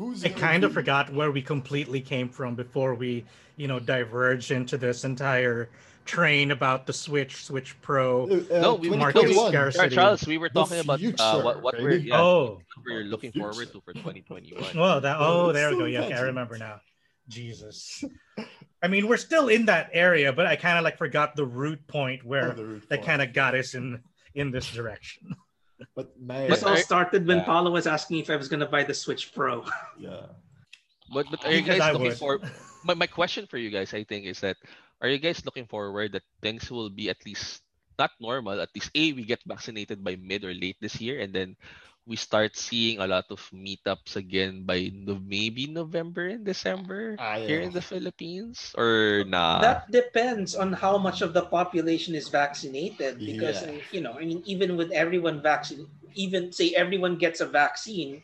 Who's I kind of forgot where we completely came from before we, you know, diverged into this entire train about the Switch, Switch Pro. Uh, No, we- Market 2021. scarcity. Charles, Charles, we were The talking about uh, future, what what we're yeah, Oh, what we're looking forward to for 2021. well, that. Oh, Oh, it's there we go. Yeah, okay, I remember now. Jesus. I mean, we're still in that area, but I kind of like forgot the root point where Other route that kind of got us in in this direction. But man, This all started when yeah. Paulo was asking if I was gonna buy the Switch Pro. yeah. But but are you guys I looking would. for my, my question for you guys, I think, is that are you guys looking forward that things will be at least not normal, at least A, we get vaccinated by mid or late this year, and then we start seeing a lot of meetups again by no, maybe November and December here in the Philippines? Or nah? that depends on how much of the population is vaccinated because Yeah. you know i mean even with everyone vaccinated even say everyone gets a vaccine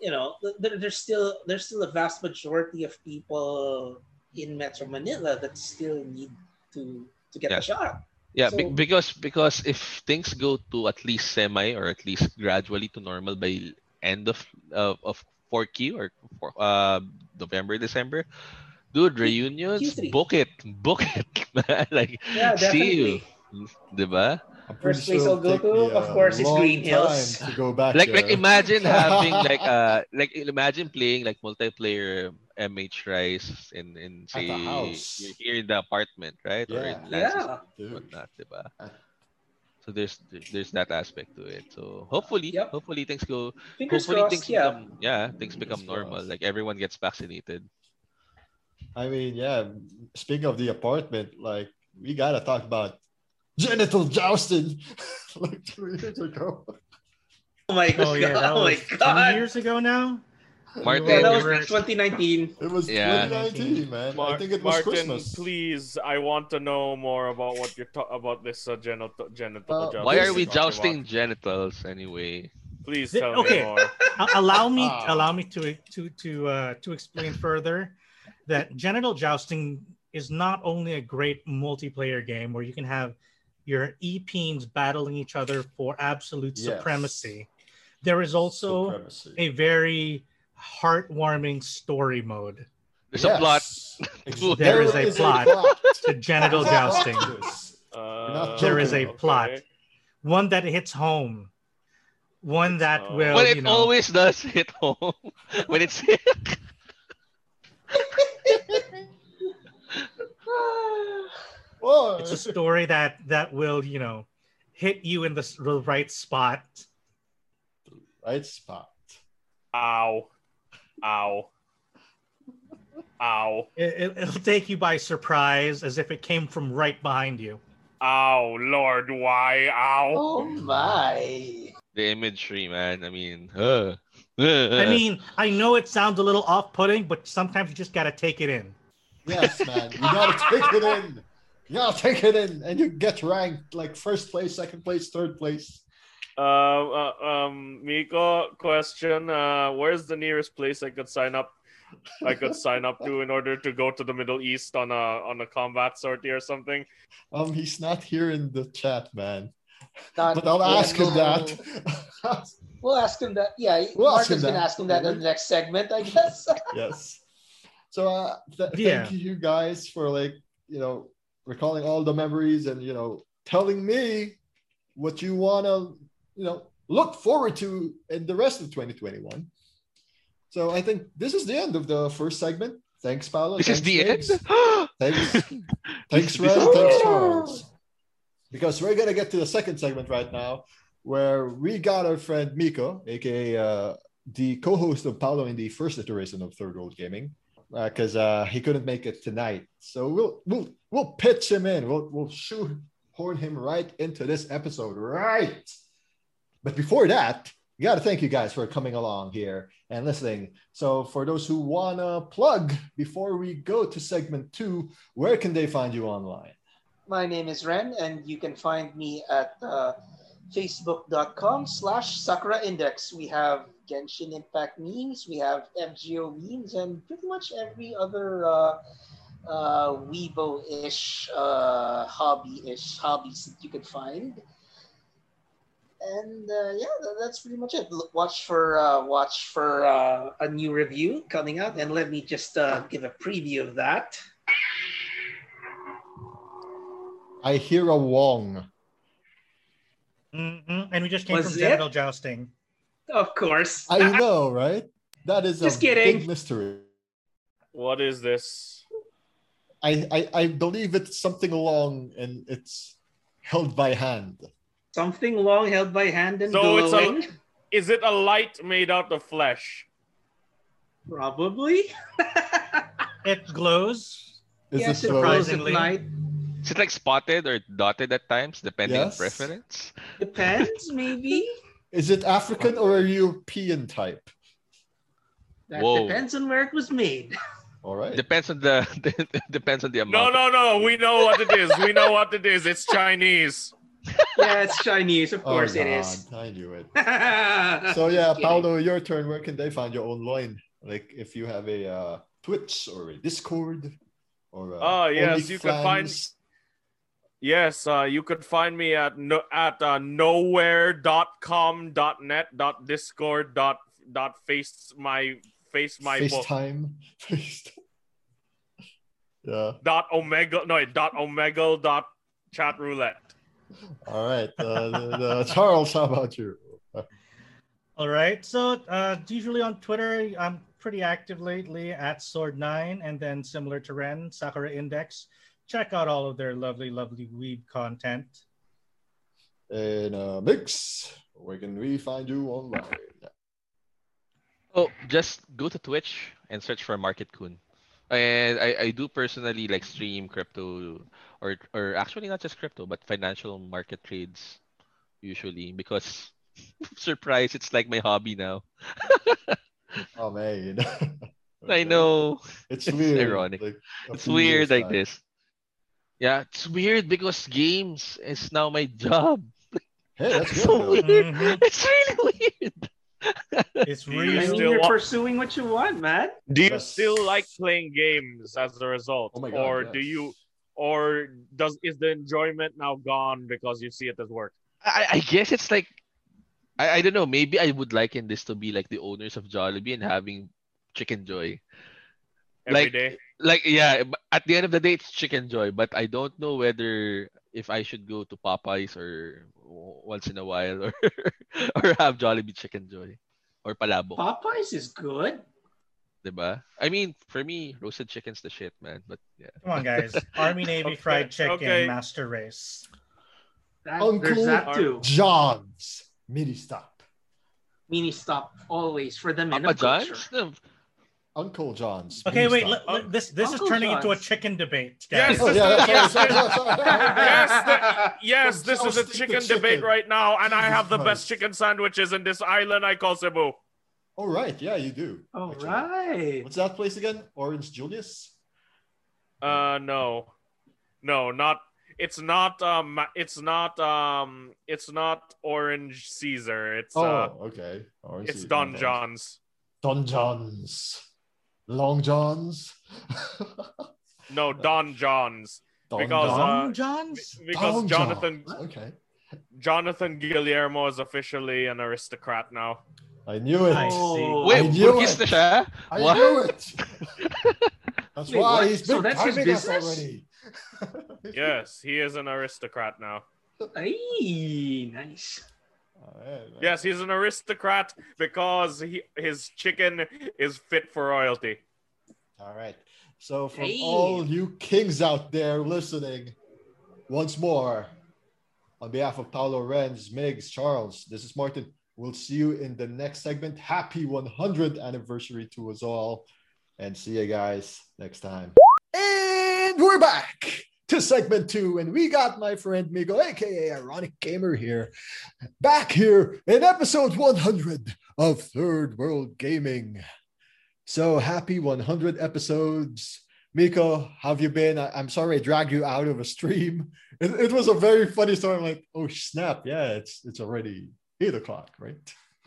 you know there, there's still there's still a vast majority of people in metro manila that still need to to get Yeah. the shot Yeah, be- because because if things go to at least semi or at least gradually to normal by end of of, of 4Q or for, uh, November December, dude, reunions, Q3. book it, book it, man. like yeah see you, definitely diba? First place sure I'll go to, me of course, is Green Hills. To go back Like like imagine having like uh like imagine playing like multiplayer MH Rise in in At say house. you're here in the apartment, right? Or in Yeah. Lance's yeah whatnot, diba? At- So there's there's that aspect to it. So hopefully, Yep. hopefully things go. fingers hopefully crossed things yeah become yeah things Fingers become normal. crossed. Like everyone gets vaccinated. I mean, yeah. Speaking of the apartment, like we gotta talk about genital jousting, like two years ago. oh my god Oh yeah, that oh my was two years ago now. Martin, yeah, that was 2019 It was Yeah. 2019, man. I think it was Martin, Christmas. please, I want to know more about what you're ta- about this uh, genital genital. Uh, jousting Why are we jousting about. genitals anyway? Please Th- tell okay. me more. A- allow me Ah. allow me to to to uh, to explain further that genital jousting is not only a great multiplayer game where you can have your e-peens battling each other for absolute Yes. supremacy. There is also Supremacy. a very heartwarming story mode There's a plot. Ex- There is a plot to genital jousting. Uh, There is a okay. plot. One that hits home. One that Oh. will, But you it know, always does hit home when it's Whoa. it's a story that that will, you know, hit you in the the right spot. right spot. Ow. Ow. Ow. It, it, it'll take you by surprise, as if it came from right behind you. Ow. Lord, why? Ow. oh my the imagery, man. I mean, uh, I mean, I know it sounds a little off-putting, but sometimes you just gotta take it in. Yes, man. You gotta take it in. You gotta take it in, and you get ranked like first place, second place, third place. Uh, uh, um, Miko, question. Uh, where's the nearest place I could sign up? I could sign up to in order to go to the Middle East on a on a combat sortie or something. Um, he's not here in the chat, man. Not- But I'll yeah, ask him no. that. We'll ask him that. Yeah, We'll ask Martin's him gonna that. ask him that in the next segment, I guess. yes. So uh, th- Yeah. thank you guys for like you know recalling all the memories and you know telling me what you wanna you know look forward to in the rest of 2021. So I think this is the end of the first segment. Thanks, Paolo. this is Thanks, the Diggs. end. Thanks, thanks, Red. Thanks, Charles. Because we're gonna get to the second segment right now, where we got our friend Miko, aka uh, the co-host of Paolo in the first iteration of Third World Gaming. because uh, he couldn't make it tonight. So we'll we'll we'll pitch him in. We'll we'll shoehorn him right into this episode, right? But before that, we got to thank you guys for coming along here and listening. So for those who wanna plug before we go to segment two, where can they find you online? My name is Ren, and you can find me at uh, facebook.com slash Sakura Index. We have Genshin Impact memes, we have FGO memes, and pretty much every other uh, uh, Weibo-ish, uh, hobby-ish hobbies that you can find. And uh, yeah, that's pretty much it. Watch for uh, watch for uh, a new review coming out, and let me just uh, give a preview of that. I hear a Wong. Mhm. And we just came Was from it? genital jousting. Of course. I know, right? That is Just a kidding. big mystery. What is this? I, I I believe it's something along and it's held by hand. Something long held by hand and So it's a- Is it a light made out of flesh? Probably. It glows. Is yes, it so- glows at Surprisingly. night. Is it like spotted or dotted at times, depending Yes. on preference? Depends, maybe. Is it African or a European type? That Whoa. depends on where it was made. All right. Depends on the depends on the amount. No, no, no. We know what it is. We know what it is. It's Chinese. yeah, it's Chinese. Of Oh, course it God, is. I knew it. So yeah, Just kidding. Paolo, your turn. Where can they find your online? Like if you have a uh, Twitch or a Discord or a Oh, yes, you can find- Yes, uh, you could find me at no, at uh, nowhere.com dot net dot discord dot dot face my face my book FaceTime. FaceTime. yeah. dot omega no dot omega dot chat roulette. All right. Uh, the, the, Charles, how about you? All right. So uh, usually on Twitter, I'm pretty active lately at Sword9, and then similar to Ren, Sakura Index. Check out all of their lovely, lovely weeb content. In uh, Migs, where can we find you online? Oh, just go to Twitch and search for Market Kun. And I, I do personally like stream crypto or or actually not just crypto but financial market trades usually because surprise it's like my hobby now. Oh man. I know It's It's weird. ironic. like, it's weird like back. this. Yeah, it's weird because games is now my job. Hey, that's good. so though. weird. Mhm. It's really weird. It's Do you I really mean, still you're wa- pursuing what you want, man. Do you Yes. still like playing games as a result, Oh my God, or do you, or does is the enjoyment now gone because you see it as work? I, I guess it's like I, I don't know, maybe I would liken this to be like the owners of Jollibee and having Chicken Joy. Every Like- day? Like yeah, but at the end of the day it's Chicken Joy, but I don't know whether if I should go to Popeyes or once in a while or or have Jollibee Chicken Joy or Palabok, Popeyes is good. Diba? I mean, for me, roasted chicken's the shit, man. But yeah. come on, guys. Army Navy Okay, fried chicken okay. master race. That, Uncle that too. John's mini stop. Mini stop always for the men Papa of culture. John's? No, Uncle John's. Okay, wait. stop. let- let- this this Uncle is turning into a chicken debate, Yes, guys. Oh, yeah, Yes, sorry, sorry, yes. sorry, sorry. Yes, the- yes, From this is a jousting to chicken, chicken. debate right now, and I have the Christ. best chicken sandwiches in this island I call Cebu. All right, yeah, you do. All actually. right. What's that place again? Orange Julius? Uh, no, no, not. It's not. Um, it's not. Um, it's not Orange Caesar. It's. Oh, Uh, okay. Orange it's Julius. Don John's. Don John's. Long John's. No, Don John's. Don Because, John? uh, John's? Because Don Jonathan John's. Okay. Jonathan Guillermo is officially an aristocrat now. I knew it. I see. Oh. Wait, I knew Burgess it. na siya? I What? knew it. That's Wait, why what? he's So been that's his timing us business? already. Yes, he is an aristocrat now. Ay, nice. Alright. Yes, he's an aristocrat because he, his chicken is fit for royalty. All right. So, from Hey. all you kings out there listening, once more, on behalf of Paulo Renz, Migs, Charles, this is Martin. We'll see you in the next segment. Happy 100th anniversary to us all. and see you guys next time. And we're back to segment two, and we got my friend Miko, aka Ironic Gamer, here, back here in episode 100 of Third World Gaming. So happy 100 episodes. Miko, how have you been? I- am sorry I dragged you out of a stream. It, it was a very funny story. I'm like, oh snap, yeah, it's it's already eight o'clock, right?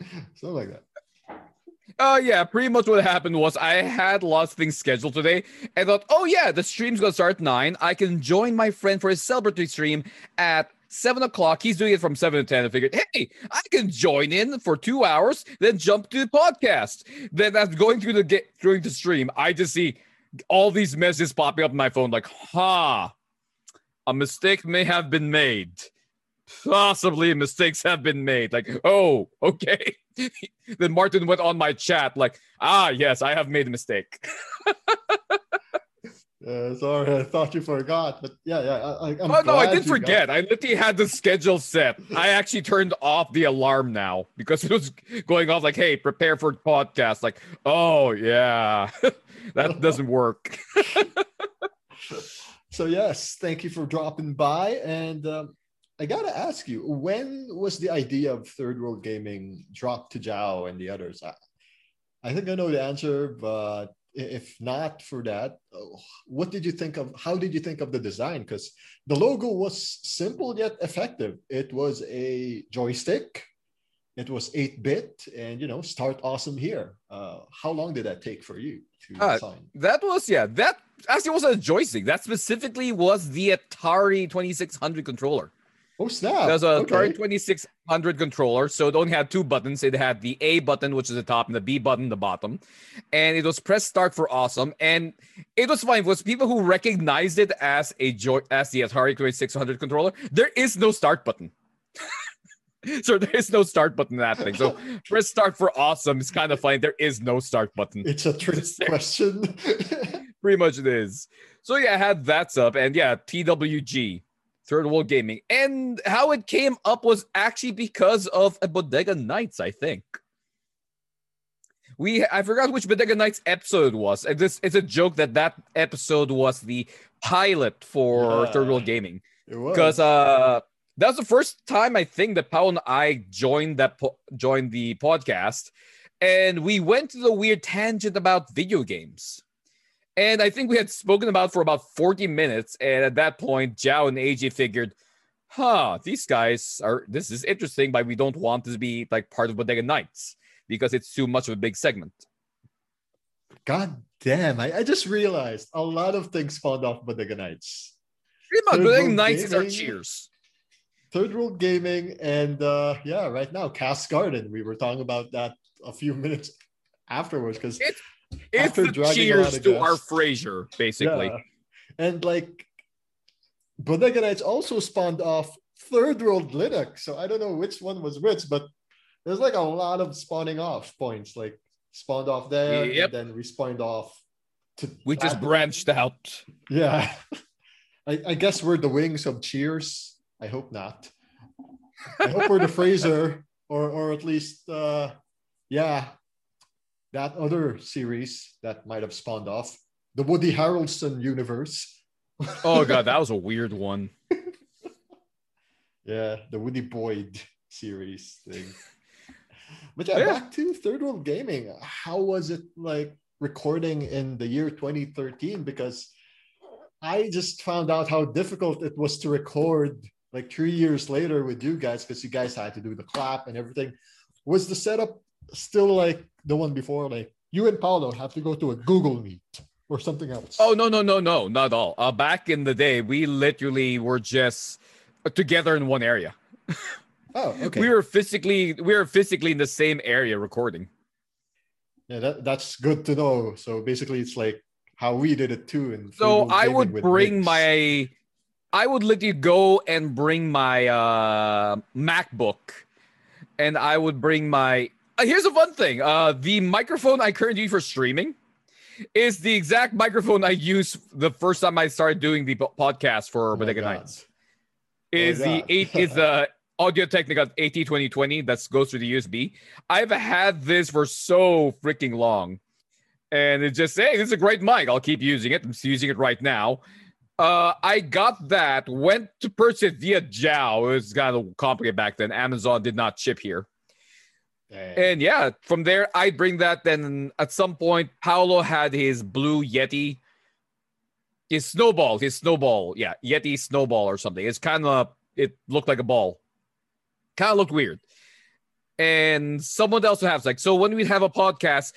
Something like that. Uh yeah, pretty much what happened was I had lots of things scheduled today and thought, oh yeah, the stream's gonna start at nine. I can join my friend for his celebratory stream at seven o'clock. He's doing it from seven to ten. I figured, hey, I can join in for two hours, then jump to the podcast. Then as going through the get through the stream, I just see all these messages popping up on my phone, like, ha, a mistake may have been made possibly mistakes have been made. Like, oh, okay. then Martin went on my chat, like, ah, yes, I have made a mistake. uh, sorry, I thought you forgot, but yeah, yeah. I, I'm oh no, I didn't forget. I literally had the schedule set. I actually turned off the alarm now because it was going off like, "Hey, prepare for podcast." Like, oh yeah, that doesn't work. so yes, thank you for dropping by, and um, I gotta ask you, when was the idea of third world gaming dropped to Jao and the others? I, I think I know the answer, but if not for that, oh, what did you think of? How did you think of the design? Because the logo was simple yet effective. It was a joystick. It was eight bit, and you know, start awesome here. Uh, how long did that take for you to uh, design? That was yeah. That actually was a joystick. That specifically was the Atari Twenty Six Hundred controller. Oh snap! There's a okay. 2600 controller, so it only had two buttons. It had the A button, which is the top, and the B button, the bottom. And it was press start for awesome. And it was fine. It was people who recognized it as a joy as the Atari 2600 controller. There is no start button. so there is no start button in that thing. So press start for awesome is kind of funny. There is no start button. It's a trick question. Pretty much it is. So yeah, I had that up, and yeah, TWG Third World Gaming. And how it came up was actually because of a Bodega Nights, I think. We I forgot which Bodega Nights episode it was. And this it's a joke that that episode was the pilot for yeah, Third World Gaming. Because uh that was the first time I think that Paul and I joined that po- joined the podcast, and we went to the weird tangent about video games. And I think we had spoken about for about 40 minutes. And at that point, Jao and AJ figured, huh, these guys are, this is interesting, but we don't want this to be like part of Bodega Nights because it's too much of a big segment. God damn, I, I just realized a lot of things spawned off Bodega Nights. Pretty much, Bodega Nights is our cheers. Third World Gaming, and uh, yeah, right now, Cass Garden. We were talking about that a few minutes afterwards because it's the cheers to our Frasier, basically. Yeah. And like Bodega Nights also spawned off Third World Linux. So I don't know which one was which, but there's like a lot of spawning off points, like spawned off there, yep. and then we spawned off to we just branched out. Yeah. I, I guess we're the wings of cheers. I hope not. I hope we're the Frasier, or or at least uh yeah, that other series that might have spawned off the Woody Harrelson universe. oh god, that was a weird one. yeah, the Woody Boyd series thing. But yeah, yeah, back to Third World Gaming. How was it like recording in the year 2013? Because I just found out how difficult it was to record like three years later with you guys because you guys had to do the clap and everything. Was the setup still like the one before, like you and Paulo have to go to a Google Meet or something else. Oh no no no no not all. Uh, back in the day, we literally were just together in one area. oh, okay. We were physically we were physically in the same area recording. Yeah, that, that's good to know. So basically, it's like how we did it too. And so I would bring my, I would literally go and bring my uh, MacBook, and I would bring my here's a fun thing. Uh, the microphone I currently use for streaming is the exact microphone I used the first time I started doing the podcast for oh Bodega Nights. Is oh the eight is the Audio Technica AT2020 that goes through the USB. I've had this for so freaking long. and it just hey, this is a great mic. I'll keep using it. I'm using it right now. Uh, I got that. Went to purchase it via Jao. It was kind of complicated back then. Amazon did not ship here. Damn. And yeah, from there I bring that. Then at some point, Paolo had his blue Yeti, his snowball, his snowball, yeah, Yeti snowball or something. It's kind of it looked like a ball, kind of looked weird. And someone else would have like so when we'd have a podcast,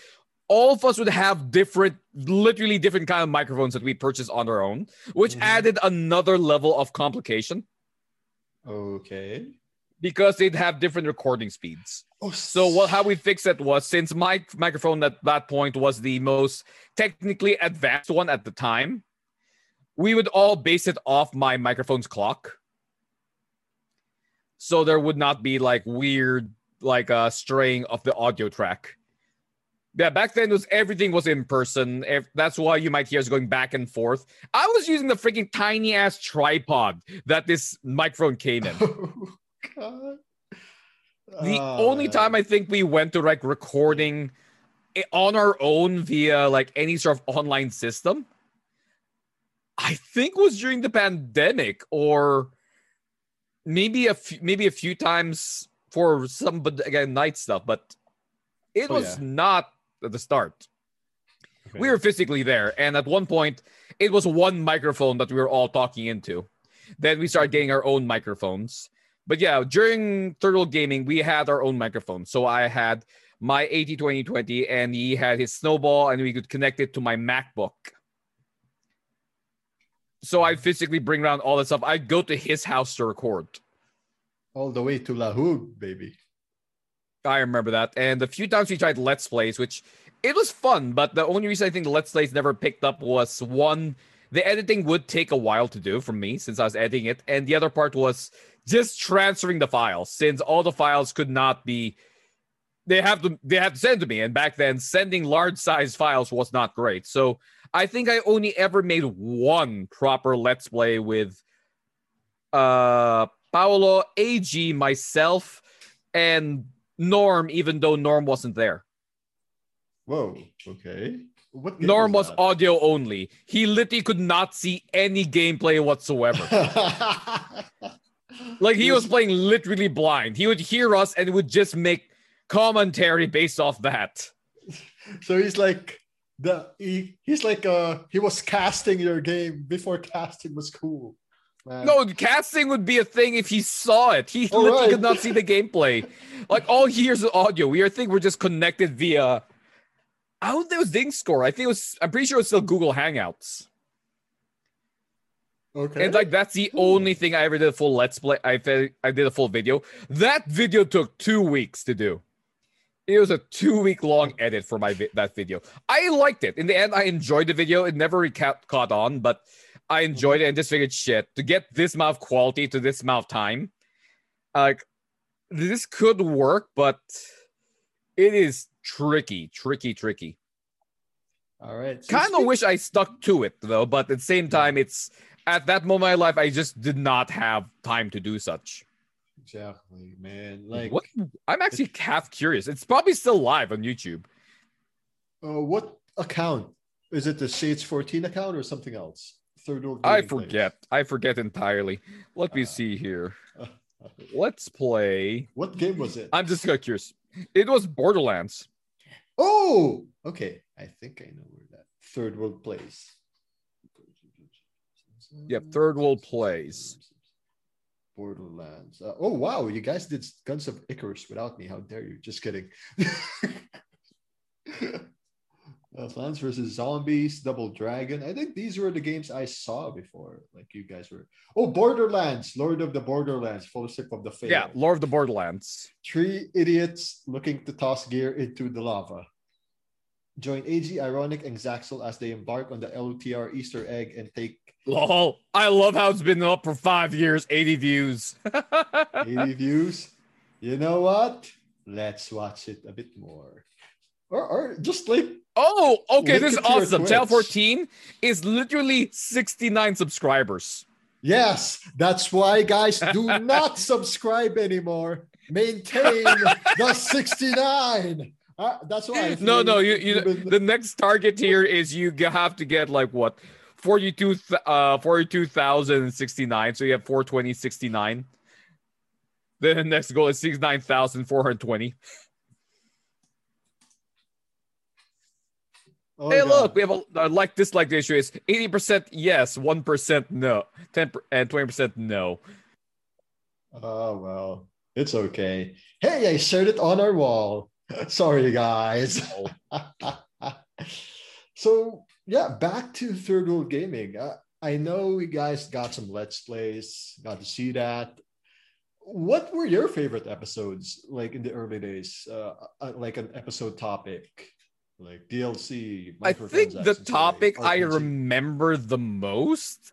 all of us would have different, literally different kind of microphones that we purchased on our own, which Mhm. added another level of complication okay. Because they'd have different recording speeds. Oh, So what how we fixed it was since my microphone at that point was the most technically advanced one at the time, we would all base it off my microphone's clock. So there would not be like weird like uh straying of the audio track. Yeah, back then it was everything was in person. Ev- That's why you might hear us going back and forth. I was using the freaking tiny ass tripod that this microphone came in. God. The Ah, only time I think we went to like recording on our own via like any sort of online system, I think was during the pandemic or maybe a few, maybe a few times for some but again night stuff, but it Oh, was yeah. not at the start. okay. We were physically there, and at one point, it was one microphone that we were all talking into. Then we started getting our own microphones. But yeah, during Turtle Gaming, we had our own microphone. So I had my AT 2020, and he had his Snowball, and we could connect it to my MacBook. So I'd physically bring around all that stuff. I'd go to his house to record. all the way to La Hood, baby. I remember that. And a few times we tried Let's Plays, which it was fun, but the only reason I think the Let's Plays never picked up was one, the editing would take a while to do from me since I was editing it. And the other part was just transferring the files, since all the files could not be they have to they have to send to me. And back then, sending large size files was not great. So I think I only ever made one proper Let's Play with uh Paolo, AG, myself, and Norm, even though Norm wasn't there. Whoa. Okay. What Norm was that? audio only. He literally could not see any gameplay whatsoever. like he was playing literally blind. He would hear us and would just make commentary based off that. So he's like the he, he's like uh he was casting your game before casting was cool. Man. No, casting would be a thing if he saw it. He All literally right. could not see the gameplay. Like all he hears is audio. We are think we're just connected via. I don't think it was Discord. I think it was. I'm pretty sure it's still Google Hangouts. Okay. And like that's the only thing I ever did a full let's play. I I did a full video. That video took two weeks to do. It was a two week long edit for my vi- that video. I liked it. In the end, I enjoyed the video. It never really ca- caught on, but I enjoyed it and just figured shit to get this amount of quality to this amount of time. Like this could work, but it is tricky, tricky, tricky. All right. so Kind of speak- wish I stuck to it though, but at the same time, it's at that moment in my life, I just did not have time to do such. Exactly, man. Like what? I'm actually half curious. It's probably still live on YouTube. uh, what account? Is it the Shades 14 account or something else? Third World I forget. I forget entirely. Let me Uh, see here. Let's play. What game was it? I'm just curious. It was Borderlands. Oh, okay. I think I know where that Third World plays. Yep, Third World Plays. Borderlands. Uh, oh wow, you guys did Guns of Icarus without me. How dare you? Just kidding. uh, Plants versus Zombies, Double Dragon. I think these were the games I saw before. Like you guys were. Oh, Borderlands, Lord of the Borderlands, Fellowship of the Fair. Yeah, Lord of the Borderlands. Three idiots looking to toss gear into the lava. Join AG, Ironic, and Zaxel as they embark on the LTR Easter egg and take Lol. I love how it's been up for five years, 80 views. 80 views. You know what? Let's watch it a bit more. Or, or just like, Oh, okay. This is it to your awesome. Channel 14 is literally 69 subscribers. yes, that's why, guys, do not subscribe anymore. Maintain the 69. Uh, that's why. No, no, you, you been- the next target here is you have to get like what 42 th- uh 42,069 so you have 42069 then the next goal is 69,420 Oh, hey God. look we have a, a like dislike ratio is 80% yes 1% no 10 per- and 20% no Oh well, it's okay. Hey, I shared it on our wall. Sorry, guys. so yeah, back to third world gaming. Uh, I know you guys got some let's plays, got to see that. What were your favorite episodes like in the early days? Uh, uh, like an episode topic, like DLC. I think the topic I remember the most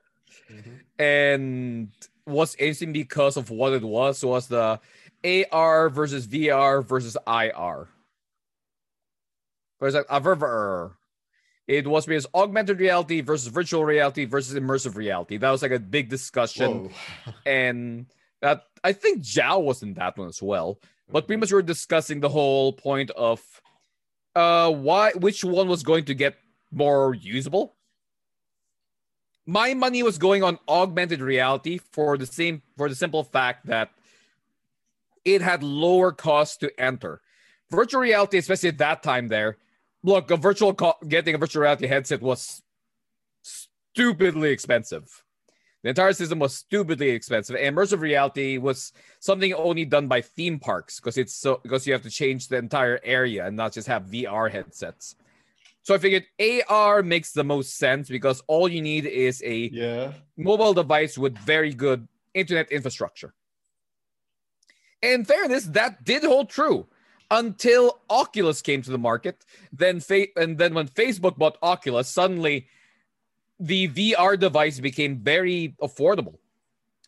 Mhm. and was interesting because of what it was was the AR versus VR versus IR. Ver- ver- It was because augmented reality versus virtual reality versus immersive reality. That was like a big discussion, and that I think Jao was in that one as well. But pretty much we were discussing the whole point of uh why which one was going to get more usable. My money was going on augmented reality for the same for the simple fact that it had lower cost to enter. Virtual reality, especially at that time there, look, a virtual co- getting a virtual reality headset was stupidly expensive. The entire system was stupidly expensive. And immersive reality was something only done by theme parks because it's so because you have to change the entire area and not just have VR headsets. So I figured AR makes the most sense because all you need is a yeah. mobile device with very good internet infrastructure. In fairness, that did hold true until Oculus came to the market. Then, fa- and then when Facebook bought Oculus, suddenly the VR device became very affordable.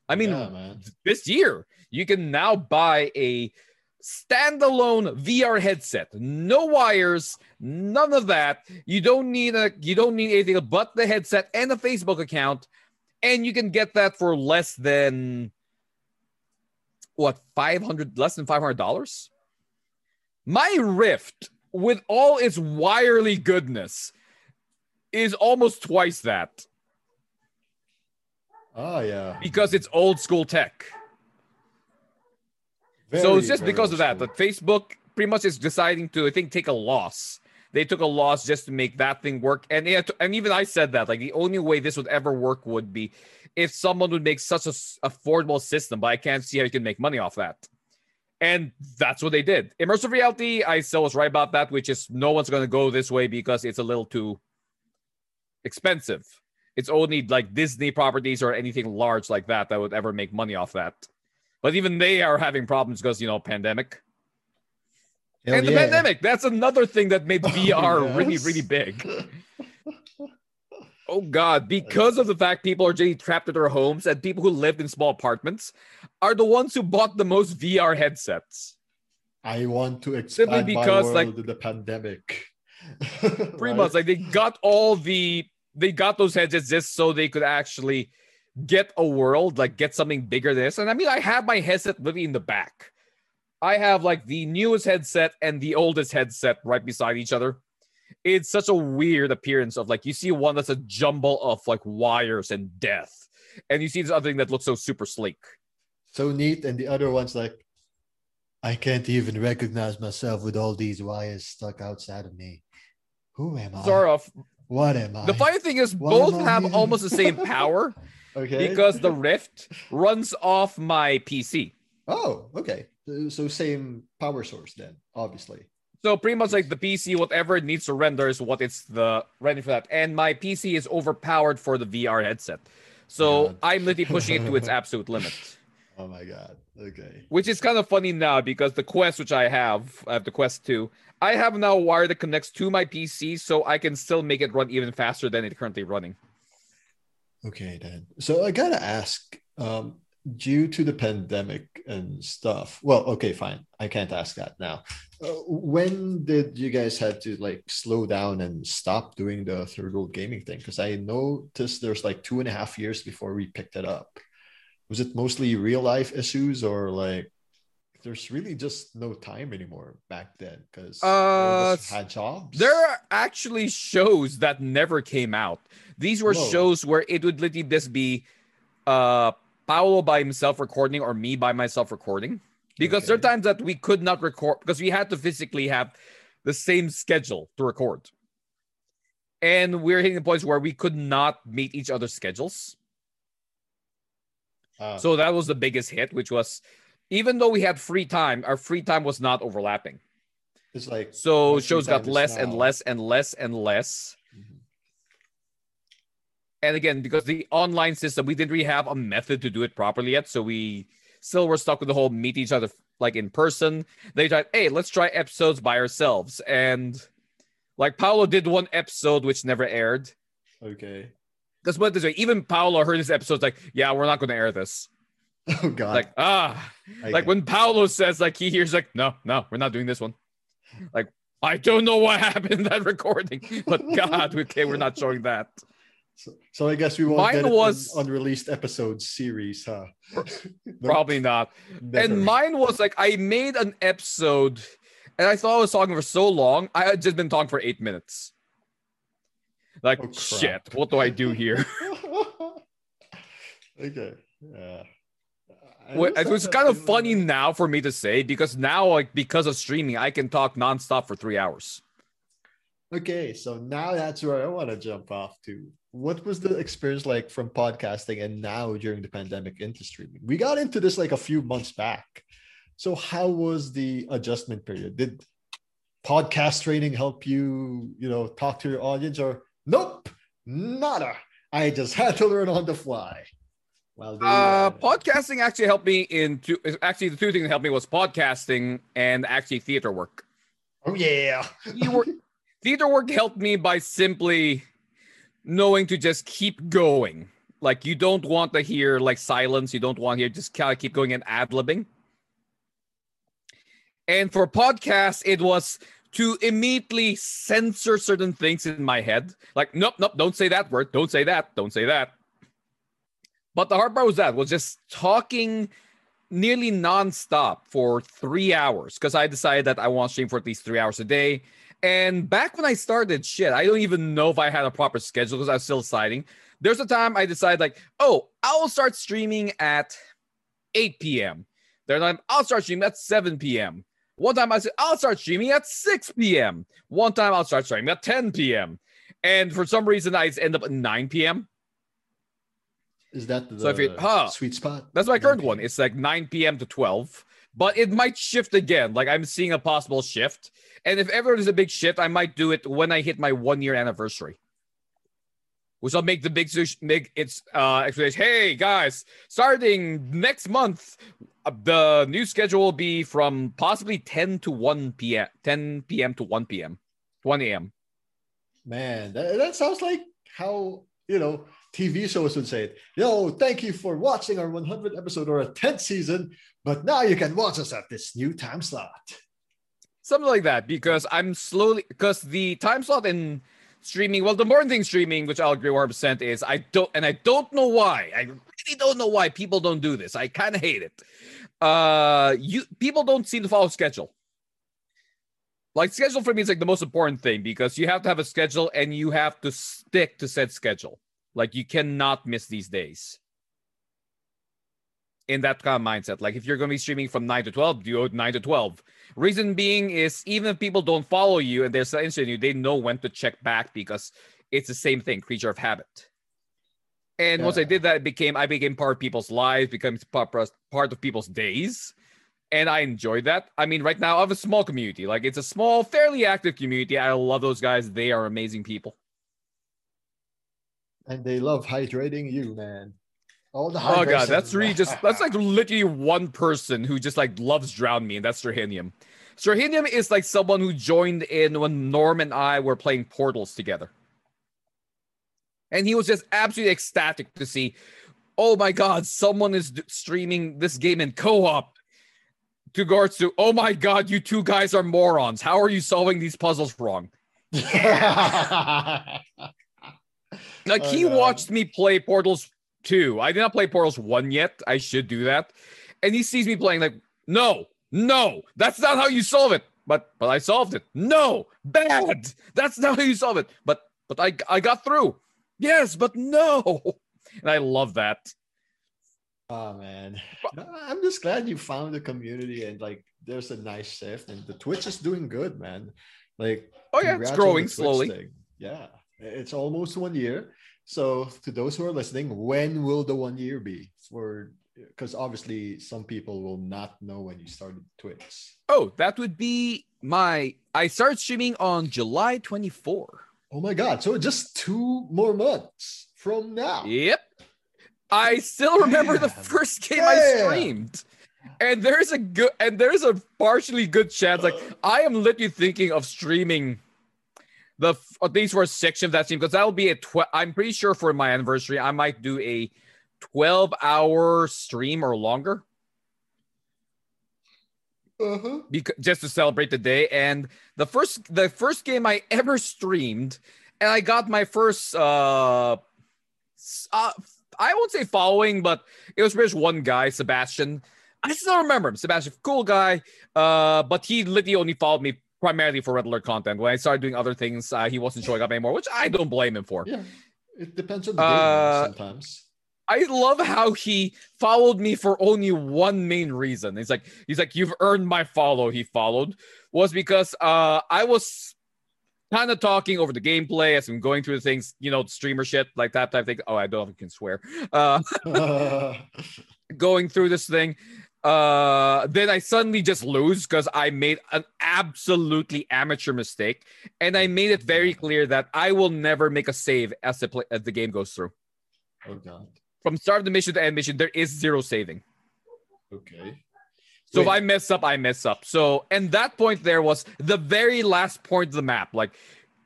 I mean, yeah, this year you can now buy a standalone VR headset, no wires, none of that. You don't need a you don't need anything but the headset and a Facebook account, and you can get that for less than what five hundred less than five hundred dollars. My Rift, with all its wirely goodness, is almost twice that Oh yeah. because it's old school tech. so it's just because of that that Facebook pretty much is deciding to, I think, take a loss. They took a loss just to make that thing work, and it, and even I said that like the only way this would ever work would be if someone would make such a affordable system. But I can't see how you can make money off that, and that's what they did. Immersive reality, I still was right about that, which is no one's going to go this way because it's a little too expensive. It's only like Disney properties or anything large like that that would ever make money off that. But even they are having problems because you know pandemic Hell and the yeah. pandemic. That's another thing that made oh, VR really yes. really big. Oh God! Because of the fact people are getting trapped in their homes and people who lived in small apartments are the ones who bought the most VR headsets. I want to expand because, my like- world in the pandemic. Pretty much, like they got all the they got those headsets just so they could actually get a world, like get something bigger than this. And I mean, I have my headset literally in the back. I have like the newest headset and the oldest headset right beside each other. It's such a weird appearance of like you see one that's a jumble of like wires and death, and you see this other thing that looks so super sleek. so neat, and the other one's like, I can't even recognize myself with all these wires stuck outside of me. Who am I? Sort. What am I? The funny thing is, Why both have almost the same power okay. because the Rift runs off my PC. oh, okay. So same power source then, obviously. So pretty much like the PC, whatever it needs to render is what it's the ready for that. And my PC is overpowered for the VR headset. So God. I'm literally pushing it to its absolute limit. Oh my god. Okay. Which is kind of funny now because the Quest, which I have, I have the Quest 2, I have now a wire that connects to my PC so I can still make it run even faster than it's currently running. Okay then. So I gotta ask, um, due to the pandemic and stuff. Well, okay, fine. I can't ask that now. Uh, when did you guys had to like slow down and stop doing the third world gaming thing? Because I noticed there's like two and a half years before we picked it up. Was it mostly real life issues or like there's really just no time anymore back then because Uh, had jobs. There are actually shows that never came out. These were Whoa. shows where it would literally just be uh Paolo by himself recording or me by myself recording. Because there are times that we could not record because we had to physically have the same schedule to record. And we're hitting the points where we could not meet each other's schedules. Ah, So that was the biggest hit, which was even though we had free time, our free time was not overlapping. it's like So shows got less and less and less and less. And again, because the online system, we didn't really have a method to do it properly yet. So we still were stuck with the whole meet each other like in person. They tried, hey, let's try episodes by ourselves. And like Paolo did one episode which never aired. okay. Because what this way, even Paolo heard this episode, like, yeah, we're not going to air this. Oh god. Like, ah, like when Paolo says, like, he hears, like, no, no, we're not doing this one. Like, I don't know what happened in that recording, but God, okay, we're not showing that. So, so I guess we won't Mine get it was- unreleased episodes series, huh? Probably not. never. And mine was like, I made an episode and I thought I was talking for so long. I had just been talking for eight minutes. Like, Oh, shit, what do I do here? okay. Yeah. I Well, It was kind of funny now for me to say because now, like, because of streaming, I can talk nonstop for three hours. Okay, so now that's where I want to jump off to. What was the experience like from podcasting and now during the pandemic into streaming? We got into this like a few months back. So how was the adjustment period? Did podcast training help you, you know, talk to your audience or nope, nada. I just had to learn on the fly. Well, Uh, podcasting actually helped me in two. Actually, the two things that helped me was podcasting and actually theater work. oh yeah. Theater work, theater work helped me by simply knowing to just keep going. Like you don't want to hear like silence. You don't want to hear just kind of keep going and ad libbing. And for podcasts, it was to immediately censor certain things in my head. Like, nope, nope, don't say that word. Don't say that. Don't say that. But the hard part was that was just talking nearly nonstop for three hours because I decided that I want to stream for at least three hours a day. And back when I started, shit, I don't even know if I had a proper schedule because I was still deciding. There's a time I decided, like, oh, I'll start streaming at 8 p.m. There's time I'll start streaming at 7 p.m. One time I said, I'll start streaming at 6 p.m. One time I'll start streaming at 10 p.m. And for some reason, I end up at 9 p.m. Is that the So if you- huh. sweet spot? That's my current one. It's like 9 p.m. to 12, but it might shift again. Like I'm seeing a possible shift. And if ever there's a big shift, I might do it when I hit my one year anniversary. Which I'll make the big make its uh explanation. Hey guys, starting next month, uh, the new schedule will be from possibly 10 to 1 p.m. 10 p.m. to 1 p.m. 1 a.m. Man, that, that sounds like how you know TV shows would say it. Yo, thank you for watching our 100th episode or a 10th season, but now you can watch us at this new time slot. Something like that because i'm slowly because the time slot in streaming well the important thing streaming which i'll agree 100% is i don't and i don't know why. I really don't know why people don't do this. I kind of hate it. Uh you people don't seem to follow schedule. Like schedule for me is like the most important thing because you have to have a schedule and you have to stick to said schedule. Like you cannot miss these days in that kind of mindset. Like if you're going to be streaming from 9 to 12, do it 9 to 12. Reason being is even if people don't follow you and they're still interested in you, they know when to check back because it's the same thing, creature of habit. And once I did that, it became I became part of people's lives, becomes part part of people's days. And I enjoyed that. I mean, right now I have a small community. Like it's a small, fairly active community. I love those guys. They are amazing people. And they love hydrating you, man. All the Oh god, that's really just that's like literally one person who just like loves drown me, and that's Strahinium. Strahinium is like someone who joined in when Norm and I were playing Portals together. And he was just absolutely ecstatic to see, oh my god, someone is d- streaming this game in co-op. To guards to, oh my god, you two guys are morons. How are you solving these puzzles wrong? Yeah. Like I he know. watched me play Portals 2. I did not play Portals 1 yet. I should do that. And he sees me playing like, no, No, that's not how you solve it. But but I solved it. No, bad. That's not how you solve it. But but I I got through. Yes, but no. And I love that. Oh man, I'm just glad you found the community and like there's a nice shift and the Twitch is doing good, man. Like Oh yeah, it's growing slowly. thing. Yeah, it's almost one year. So to those who are listening, when will the one year be for? Because obviously some people will not know when you started Twitch. Oh, that would be my I started streaming on July 24. Oh my god! So just two more months from now. Yep. I still remember the first game I streamed. And there's a good and there's a partially good chance. Like I am literally thinking of streaming the at least for a section of that stream because that'll be a tw- I'm pretty sure for my anniversary I might do a 12 hour stream or longer Uh-huh. because just to celebrate the day. And the first the first game I ever streamed, and I got my first uh, uh I won't say following, but it was just one guy, Sebastian. I still remember him, Sebastian, cool guy. Uh, but he literally only followed me primarily for Red Alert content. When I started doing other things, uh, he wasn't showing up anymore, which I don't blame him for. Yeah, it depends on the Uh, game sometimes. I love how he followed me for only one main reason. He's like, he's like, you've earned my follow. He followed was because uh I was kind of talking over the gameplay as I'm going through the things, you know, streamer shit like that type of thing. Oh, I don't know if I can swear. Uh going through this thing. Uh then I suddenly just lose because I made an absolutely amateur mistake. And I made it very clear that I will never make a save as the play as the game goes through. oh god. From start of the mission to end mission, there is zero saving. Okay. So if I mess up, I mess up. So, and that point there was the very last point of the map. Like,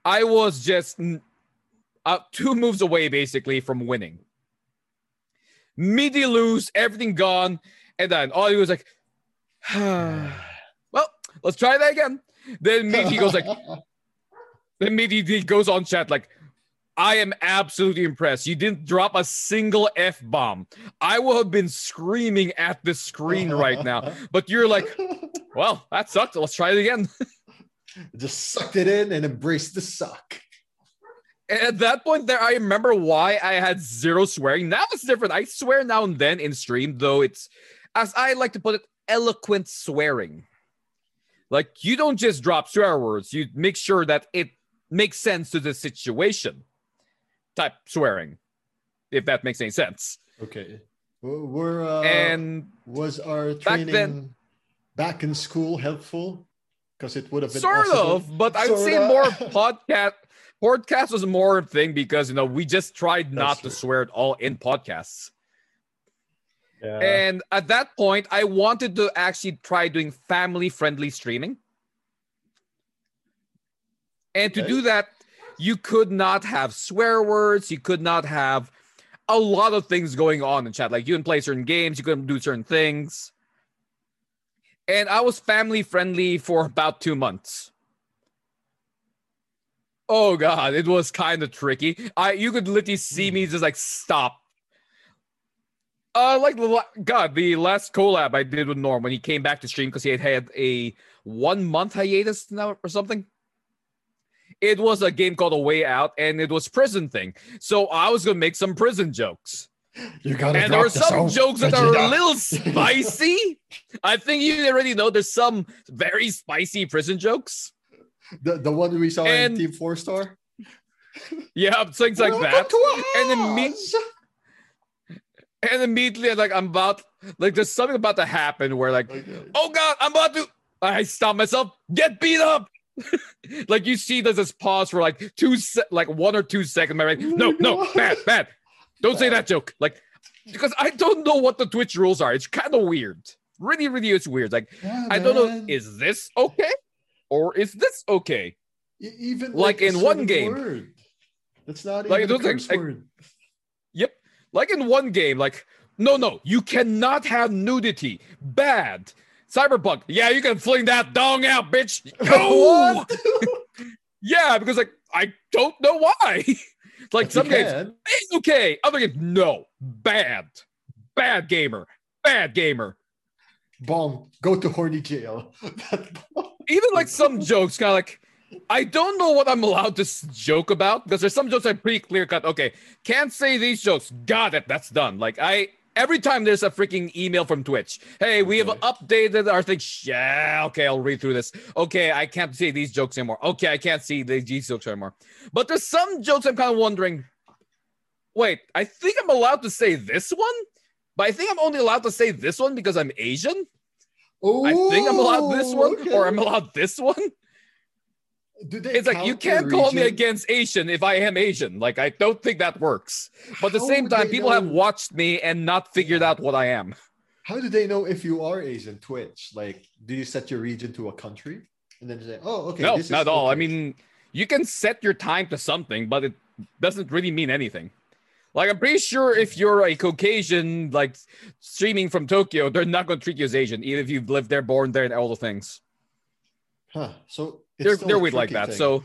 I was just uh, two moves away basically from winning. Meaty lose, everything gone, and then all he was like, "Well, let's try that again." Then Meaty goes like, then Meaty he goes on chat like, I am absolutely impressed. You didn't drop a single F bomb. I will have been screaming at the screen right now. But you're like, well, that sucked. Let's try it again. just sucked it in and embraced the suck. And at that point, there, I remember why I had zero swearing. Now it's different. I swear now and then in stream, though it's, as I like to put it, eloquent swearing. Like you don't just drop swear words. You make sure that it makes sense to the situation. Type swearing, if that makes any sense. Okay. Were uh, and was our back training then- back in school helpful? Because it would have been sort awesome. of, but I would say more podcast. Podcast was more thing because you know we just tried not That's to true. swear at all in podcasts. Yeah. And at that point, I wanted to actually try doing family friendly streaming. And to Okay. do that, you could not have swear words. You could not have a lot of things going on in chat. Like you can play certain games, you couldn't do certain things. And I was family friendly for about two months. Oh god, it was kind of tricky. I you could literally see hmm. me just like stop uh, like the God, the last collab I did with Norm when he came back to stream because he had had a one month hiatus now or something. It was a game called A Way Out, and it was prison thing. So I was gonna make some prison jokes, you gotta and there were some jokes that are a little spicy. I think you already know there's some very spicy prison jokes. the, the one we saw And- in Team Four Star. Yeah, things like that. And then me-! And immediately, like I'm about, like there's something about to happen where like Okay. oh god, I'm about to. I stop myself. Get beat up. like you see, there's this pause for like two, se- like one or two seconds. Oh my right, no, no, bad, bad. Don't say that joke. Like because I don't know what the Twitch rules are. It's kind of weird. Really, really, it's weird. Like Yeah, I don't know, is this okay or is this okay? Even like a in one game. word. That's not Like, even a curse like- word. Yep. Like in one game, like, no, no, you cannot have nudity. Bad. Cyberpunk. Yeah, you can fling that dong out, bitch. No. Yeah, because like I don't know why. like But some games, can. it's okay. Other games, no. Bad. Bad gamer. Bad gamer. bomb, go to horny jail. Even like some jokes, kind of like, I don't know what I'm allowed to joke about because there's some jokes are pretty clear cut. Okay, can't say these jokes. Got it. That's done. Like I. Every time there's a freaking email from Twitch, hey, we have updated our thing. Yeah, okay, I'll read through this. Okay, I can't say these jokes anymore. Okay, I can't see these jokes anymore. But there's some jokes I'm kind of wondering. Wait, I think I'm allowed to say this one, but I think I'm only allowed to say this one because I'm Asian. oh, I think I'm allowed this one, okay. or I'm allowed this one. Do they It's like you can't call me against Asian if I am Asian. Like I don't think that works. But at the same time, people have watched me and not figured out what I am. How do they know if you are Asian? Twitch, like, do you set your region to a country and then say, "Oh, okay"? no, this is not at all. I mean, you can set your time to something, but it doesn't really mean anything. Like I'm pretty sure if you're a Caucasian, like streaming from Tokyo, they're not going to treat you as Asian, even if you've lived there, born there, and all the things. huh? So they're they're weird like that. thing. So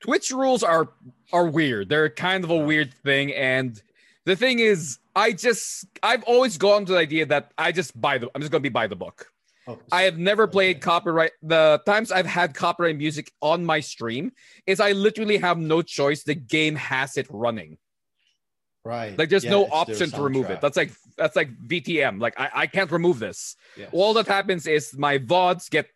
Twitch rules are are weird. They're kind of a weird thing, and the thing is, I just I've always gone to the idea that I just buy the I'm just gonna be by the book. Oh, I have never played Okay. copyright. The times I've had copyright music on my stream is I literally have no choice. The game has it running. Right. Like there's Yeah, no option to remove it. That's like that's like VTM. Like I, I can't remove this. Yes. All that happens is my VODs get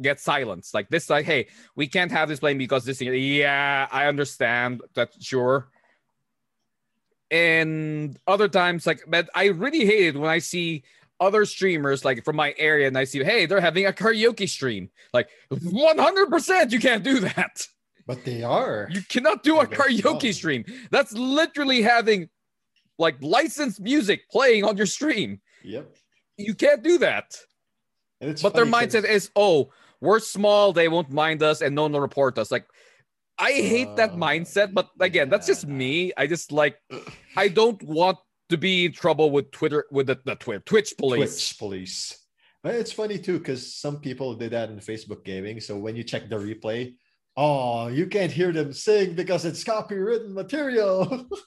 get silenced. Like this, like, hey, we can't have this playing because this thing. Yeah, I understand that, sure. And other times, like, but I really hate it when I see other streamers like from my area and I see, hey, they're having a karaoke stream. Like, 100% you can't do that. But they are. You cannot do a karaoke stream. That's literally having like licensed music playing on your stream. Yep. You can't do that. And it's But their funny 'cause- mindset is, oh, we're small, they won't mind us, and no one will report us. Like, I hate that Uh, mindset, but again, that's just me. I just like, I don't want to be in trouble with Twitter, with the, the Twitter, Twitch police. Twitch police. But it's funny too because some people did that in Facebook gaming. So when you check the replay, oh, you can't hear them sing because it's copywritten material.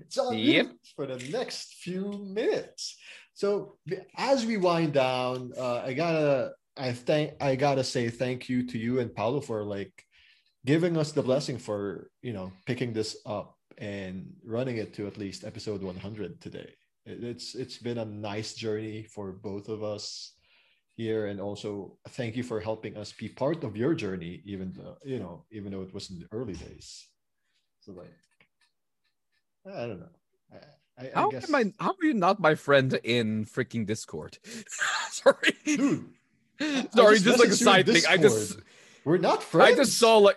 it's on Yep. mute for the next few minutes. So as we wind down, uh, I gotta, I thank, I gotta say thank you to you and Paolo for like giving us the blessing for you know picking this up and running it to at least episode 100 today it's it's been a nice journey for both of us here and also thank you for helping us be part of your journey even though you know even though it was in the early days so like i don't know i, I, I How guess am I? How are you not my friend in freaking Discord? Sorry, dude sorry, just, like a messaged you in side thing. I just, we're not friends I just saw like,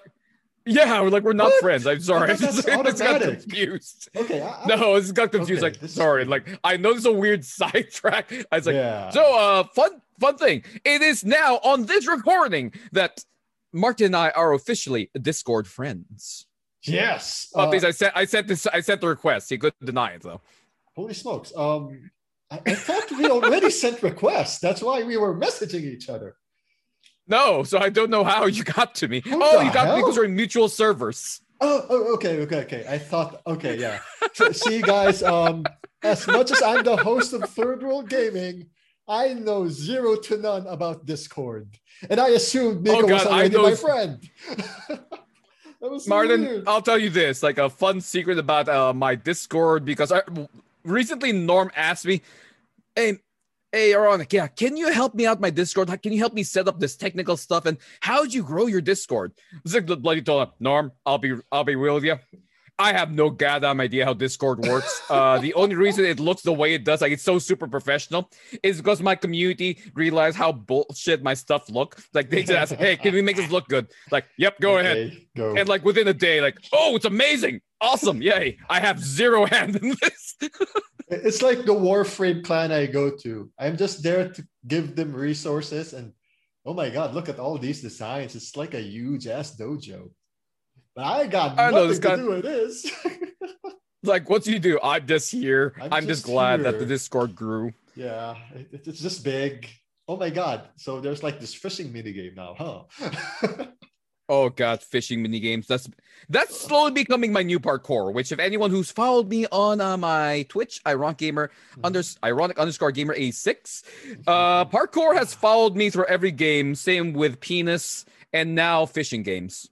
yeah, we're like we're not What? friends. I'm sorry, I I just, I just got confused. okay I, I- No, I just got confused. Okay, like, is sorry, like I know this is a weird sidetrack. I was like, yeah so uh, fun, fun thing. It is now on this recording that Martin and I are officially Discord friends. Yes Oh, uh, please, I sent, I sent this, I sent the request. He couldn't deny it though. Holy smokes. Um, I, I thought we already sent requests. That's why we were messaging each other. No, so I don't know how you got to me. What oh, you got me hell? because we're in mutual servers. Oh, oh, okay, okay, okay. I thought, okay, yeah. So, see, guys, um, as much as I'm the host of Third World Gaming, I know zero to none about Discord. And I assumed Nico Oh, was God, I already my friend. was so Martin, weird. I'll tell you this, like a fun secret about uh, my Discord because I recently Norm asked me, "Hey, hey, Aronik, yeah, can you help me out my Discord? Can you help me set up this technical stuff? And how'd you grow your Discord?" It's like the bloody told him, Norm, I'll be, I'll be real with you. I have no goddamn idea how Discord works. Uh, the only reason it looks the way it does, like it's so super professional, is because my community realized how bullshit my stuff look. Like they just ask, "Hey, can we make this look good?" Like, "Yep, go ahead." Go. And like within a day, like, oh, it's amazing, awesome, yay! I have zero hand in this. It's like the Warframe clan I go to. I'm just there to give them resources and oh my god, look at all these designs. It's like a huge ass dojo. But I got I know, nothing this to guy- do with this. like, what do you do? I'm just here. I'm, I'm just, just glad that the Discord grew. yeah, it- it's just big. Oh my god. So there's like this fishing mini game now, huh? Oh god, fishing mini games. That's that's slowly becoming my new parkour. Which, if anyone who's followed me on uh, my Twitch, ironic gamer under ironic underscore gamer a six, uh, parkour has followed me through every game. Same with penis and now fishing games.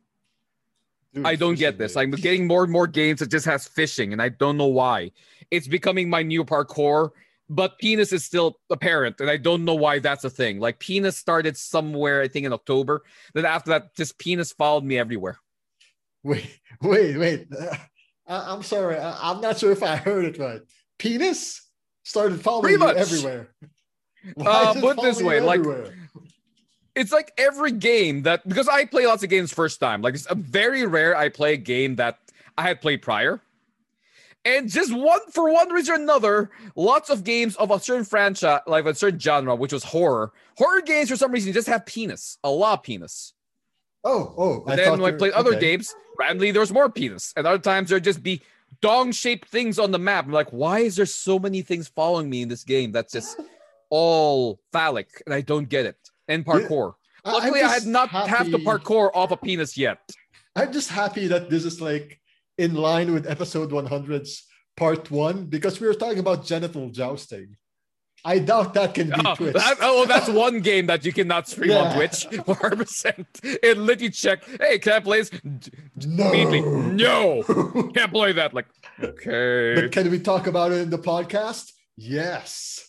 Dude, I don't get this. I'm getting more and more games that just has fishing, and I don't know why. It's becoming my new parkour, but penis is still apparent, and I don't know why that's a thing. Like penis started somewhere, I think in October. Then after that, just penis followed me everywhere. Wait, wait, wait. Uh, I, I'm sorry. I, am not sure if I heard it right. Penis started following Pretty you much. everywhere. Uh, does put it this way, you like- everywhere? It's like every game that because I play lots of games first time. Like it's a very rare I play a game that I had played prior. And just one for one reason or another, lots of games of a certain franchise, like a certain genre, which was horror. Horror games for some reason just have penis, a lot of penis. Oh, oh. And then when I played other okay. games, randomly there's more penis. And other times there'd just be dong shaped things on the map. I'm like, why is there so many things following me in this game that's just all phallic? And I don't get it. And parkour. I'm Luckily, I had not half the happy- parkour off a penis yet. I'm just happy that this is like in line with episode 100's part one because we were talking about genital jousting. I doubt that can be Oh, Twitch. that- oh, that's one game that you cannot stream on Twitch. 100%. It literally check. Hey, can I play this? no. Immediately, no, can't play that. Like, okay. but can we talk about it in the podcast? Yes.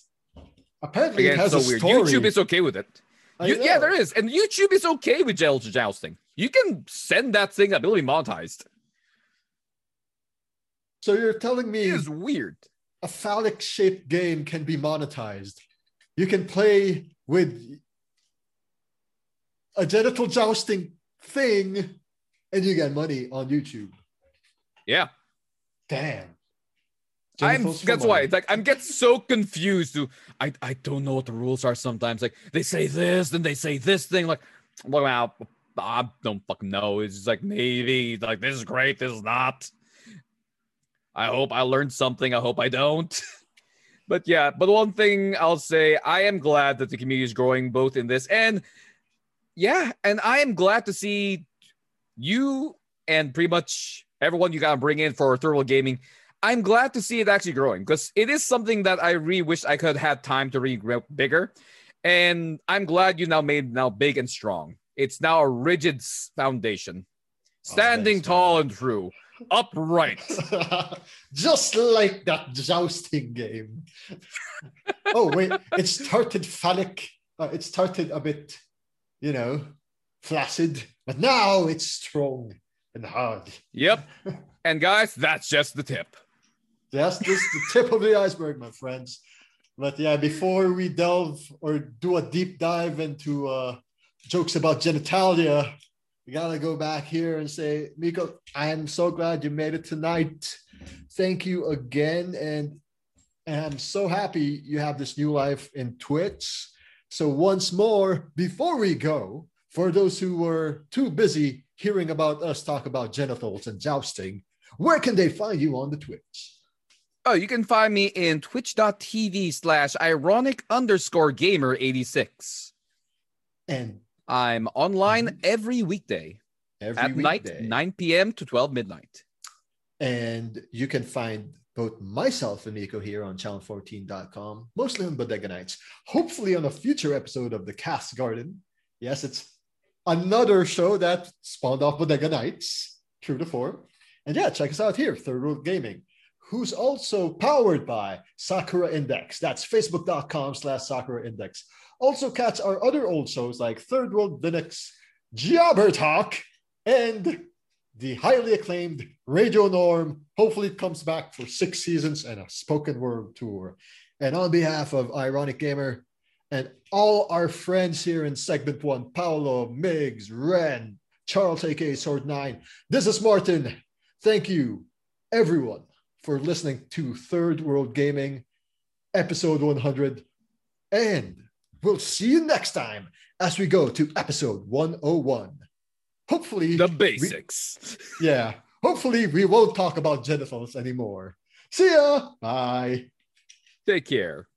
Apparently, Again, it has so a weird. story. YouTube is okay with it. You- yeah, there is, and YouTube is okay with genital jousting. You can send that thing up, it'll be monetized. So you're telling me It is weird. a phallic shaped game can be monetized. You can play with a genital jousting thing and you get money on YouTube. Yeah. Damn. I'm that's why it's like I'm get so confused. To I I don't know what the rules are sometimes. Like they say this, then they say this thing. Like, wow, I don't fucking know. It's just like maybe like this is great, this is not. I hope I learned something. I hope I don't. but yeah, but one thing I'll say, I am glad that the community is growing both in this and yeah, and I am glad to see you and pretty much everyone you gotta bring in for world gaming I'm glad to see it actually growing because it is something that I really wish I could have had time to really grow bigger. And I'm glad you now made now big and strong. It's now a rigid foundation, standing thanks, tall man. and true, upright. Just like that jousting game. oh, wait. It started phallic. Uh, it started a bit, you know, flaccid, but now it's strong and hard. yep. And guys, that's just the tip. That's just the tip of the iceberg, my friends. But yeah, before we delve or do a deep dive into uh, jokes about genitalia, we gotta go back here and say, Miko, I am so glad you made it tonight. Thank you again, and and I'm so happy you have this new life in Twitch. So once more, before we go, for those who were too busy hearing about us talk about genitals and jousting, where can they find you on the Twitch? Oh, you can find me in twitch.tv slash ironic underscore gamer 86. And I'm online mhm. every weekday every at night, 9 p.m. to 12 midnight. And you can find both myself and Nico here on channel14.com, mostly on Bodega Nights, hopefully on a future episode of The Cast Garden. Yes, it's another show that spawned off Bodega Nights, true to form. And yeah, check us out here, Third World Gaming, who's also powered by Sakura Index. That's facebook.com slash Sakura Index. Also catch our other old shows like Third World Linux, Jobber Talk, and the highly acclaimed Radio Norm. Hopefully, it comes back for six seasons and a spoken word tour. And on behalf of Ironic Gamer and all our friends here in segment one Paolo, Migs, Ren, Charles, aka Sword Nine, this is Martin. Thank you, everyone, for listening to Third World Gaming, episode 100. And we'll see you next time as we go to episode 101. Hopefully, The we- basics. yeah. Hopefully, we won't talk about genitals anymore. See ya. Bye. Take care.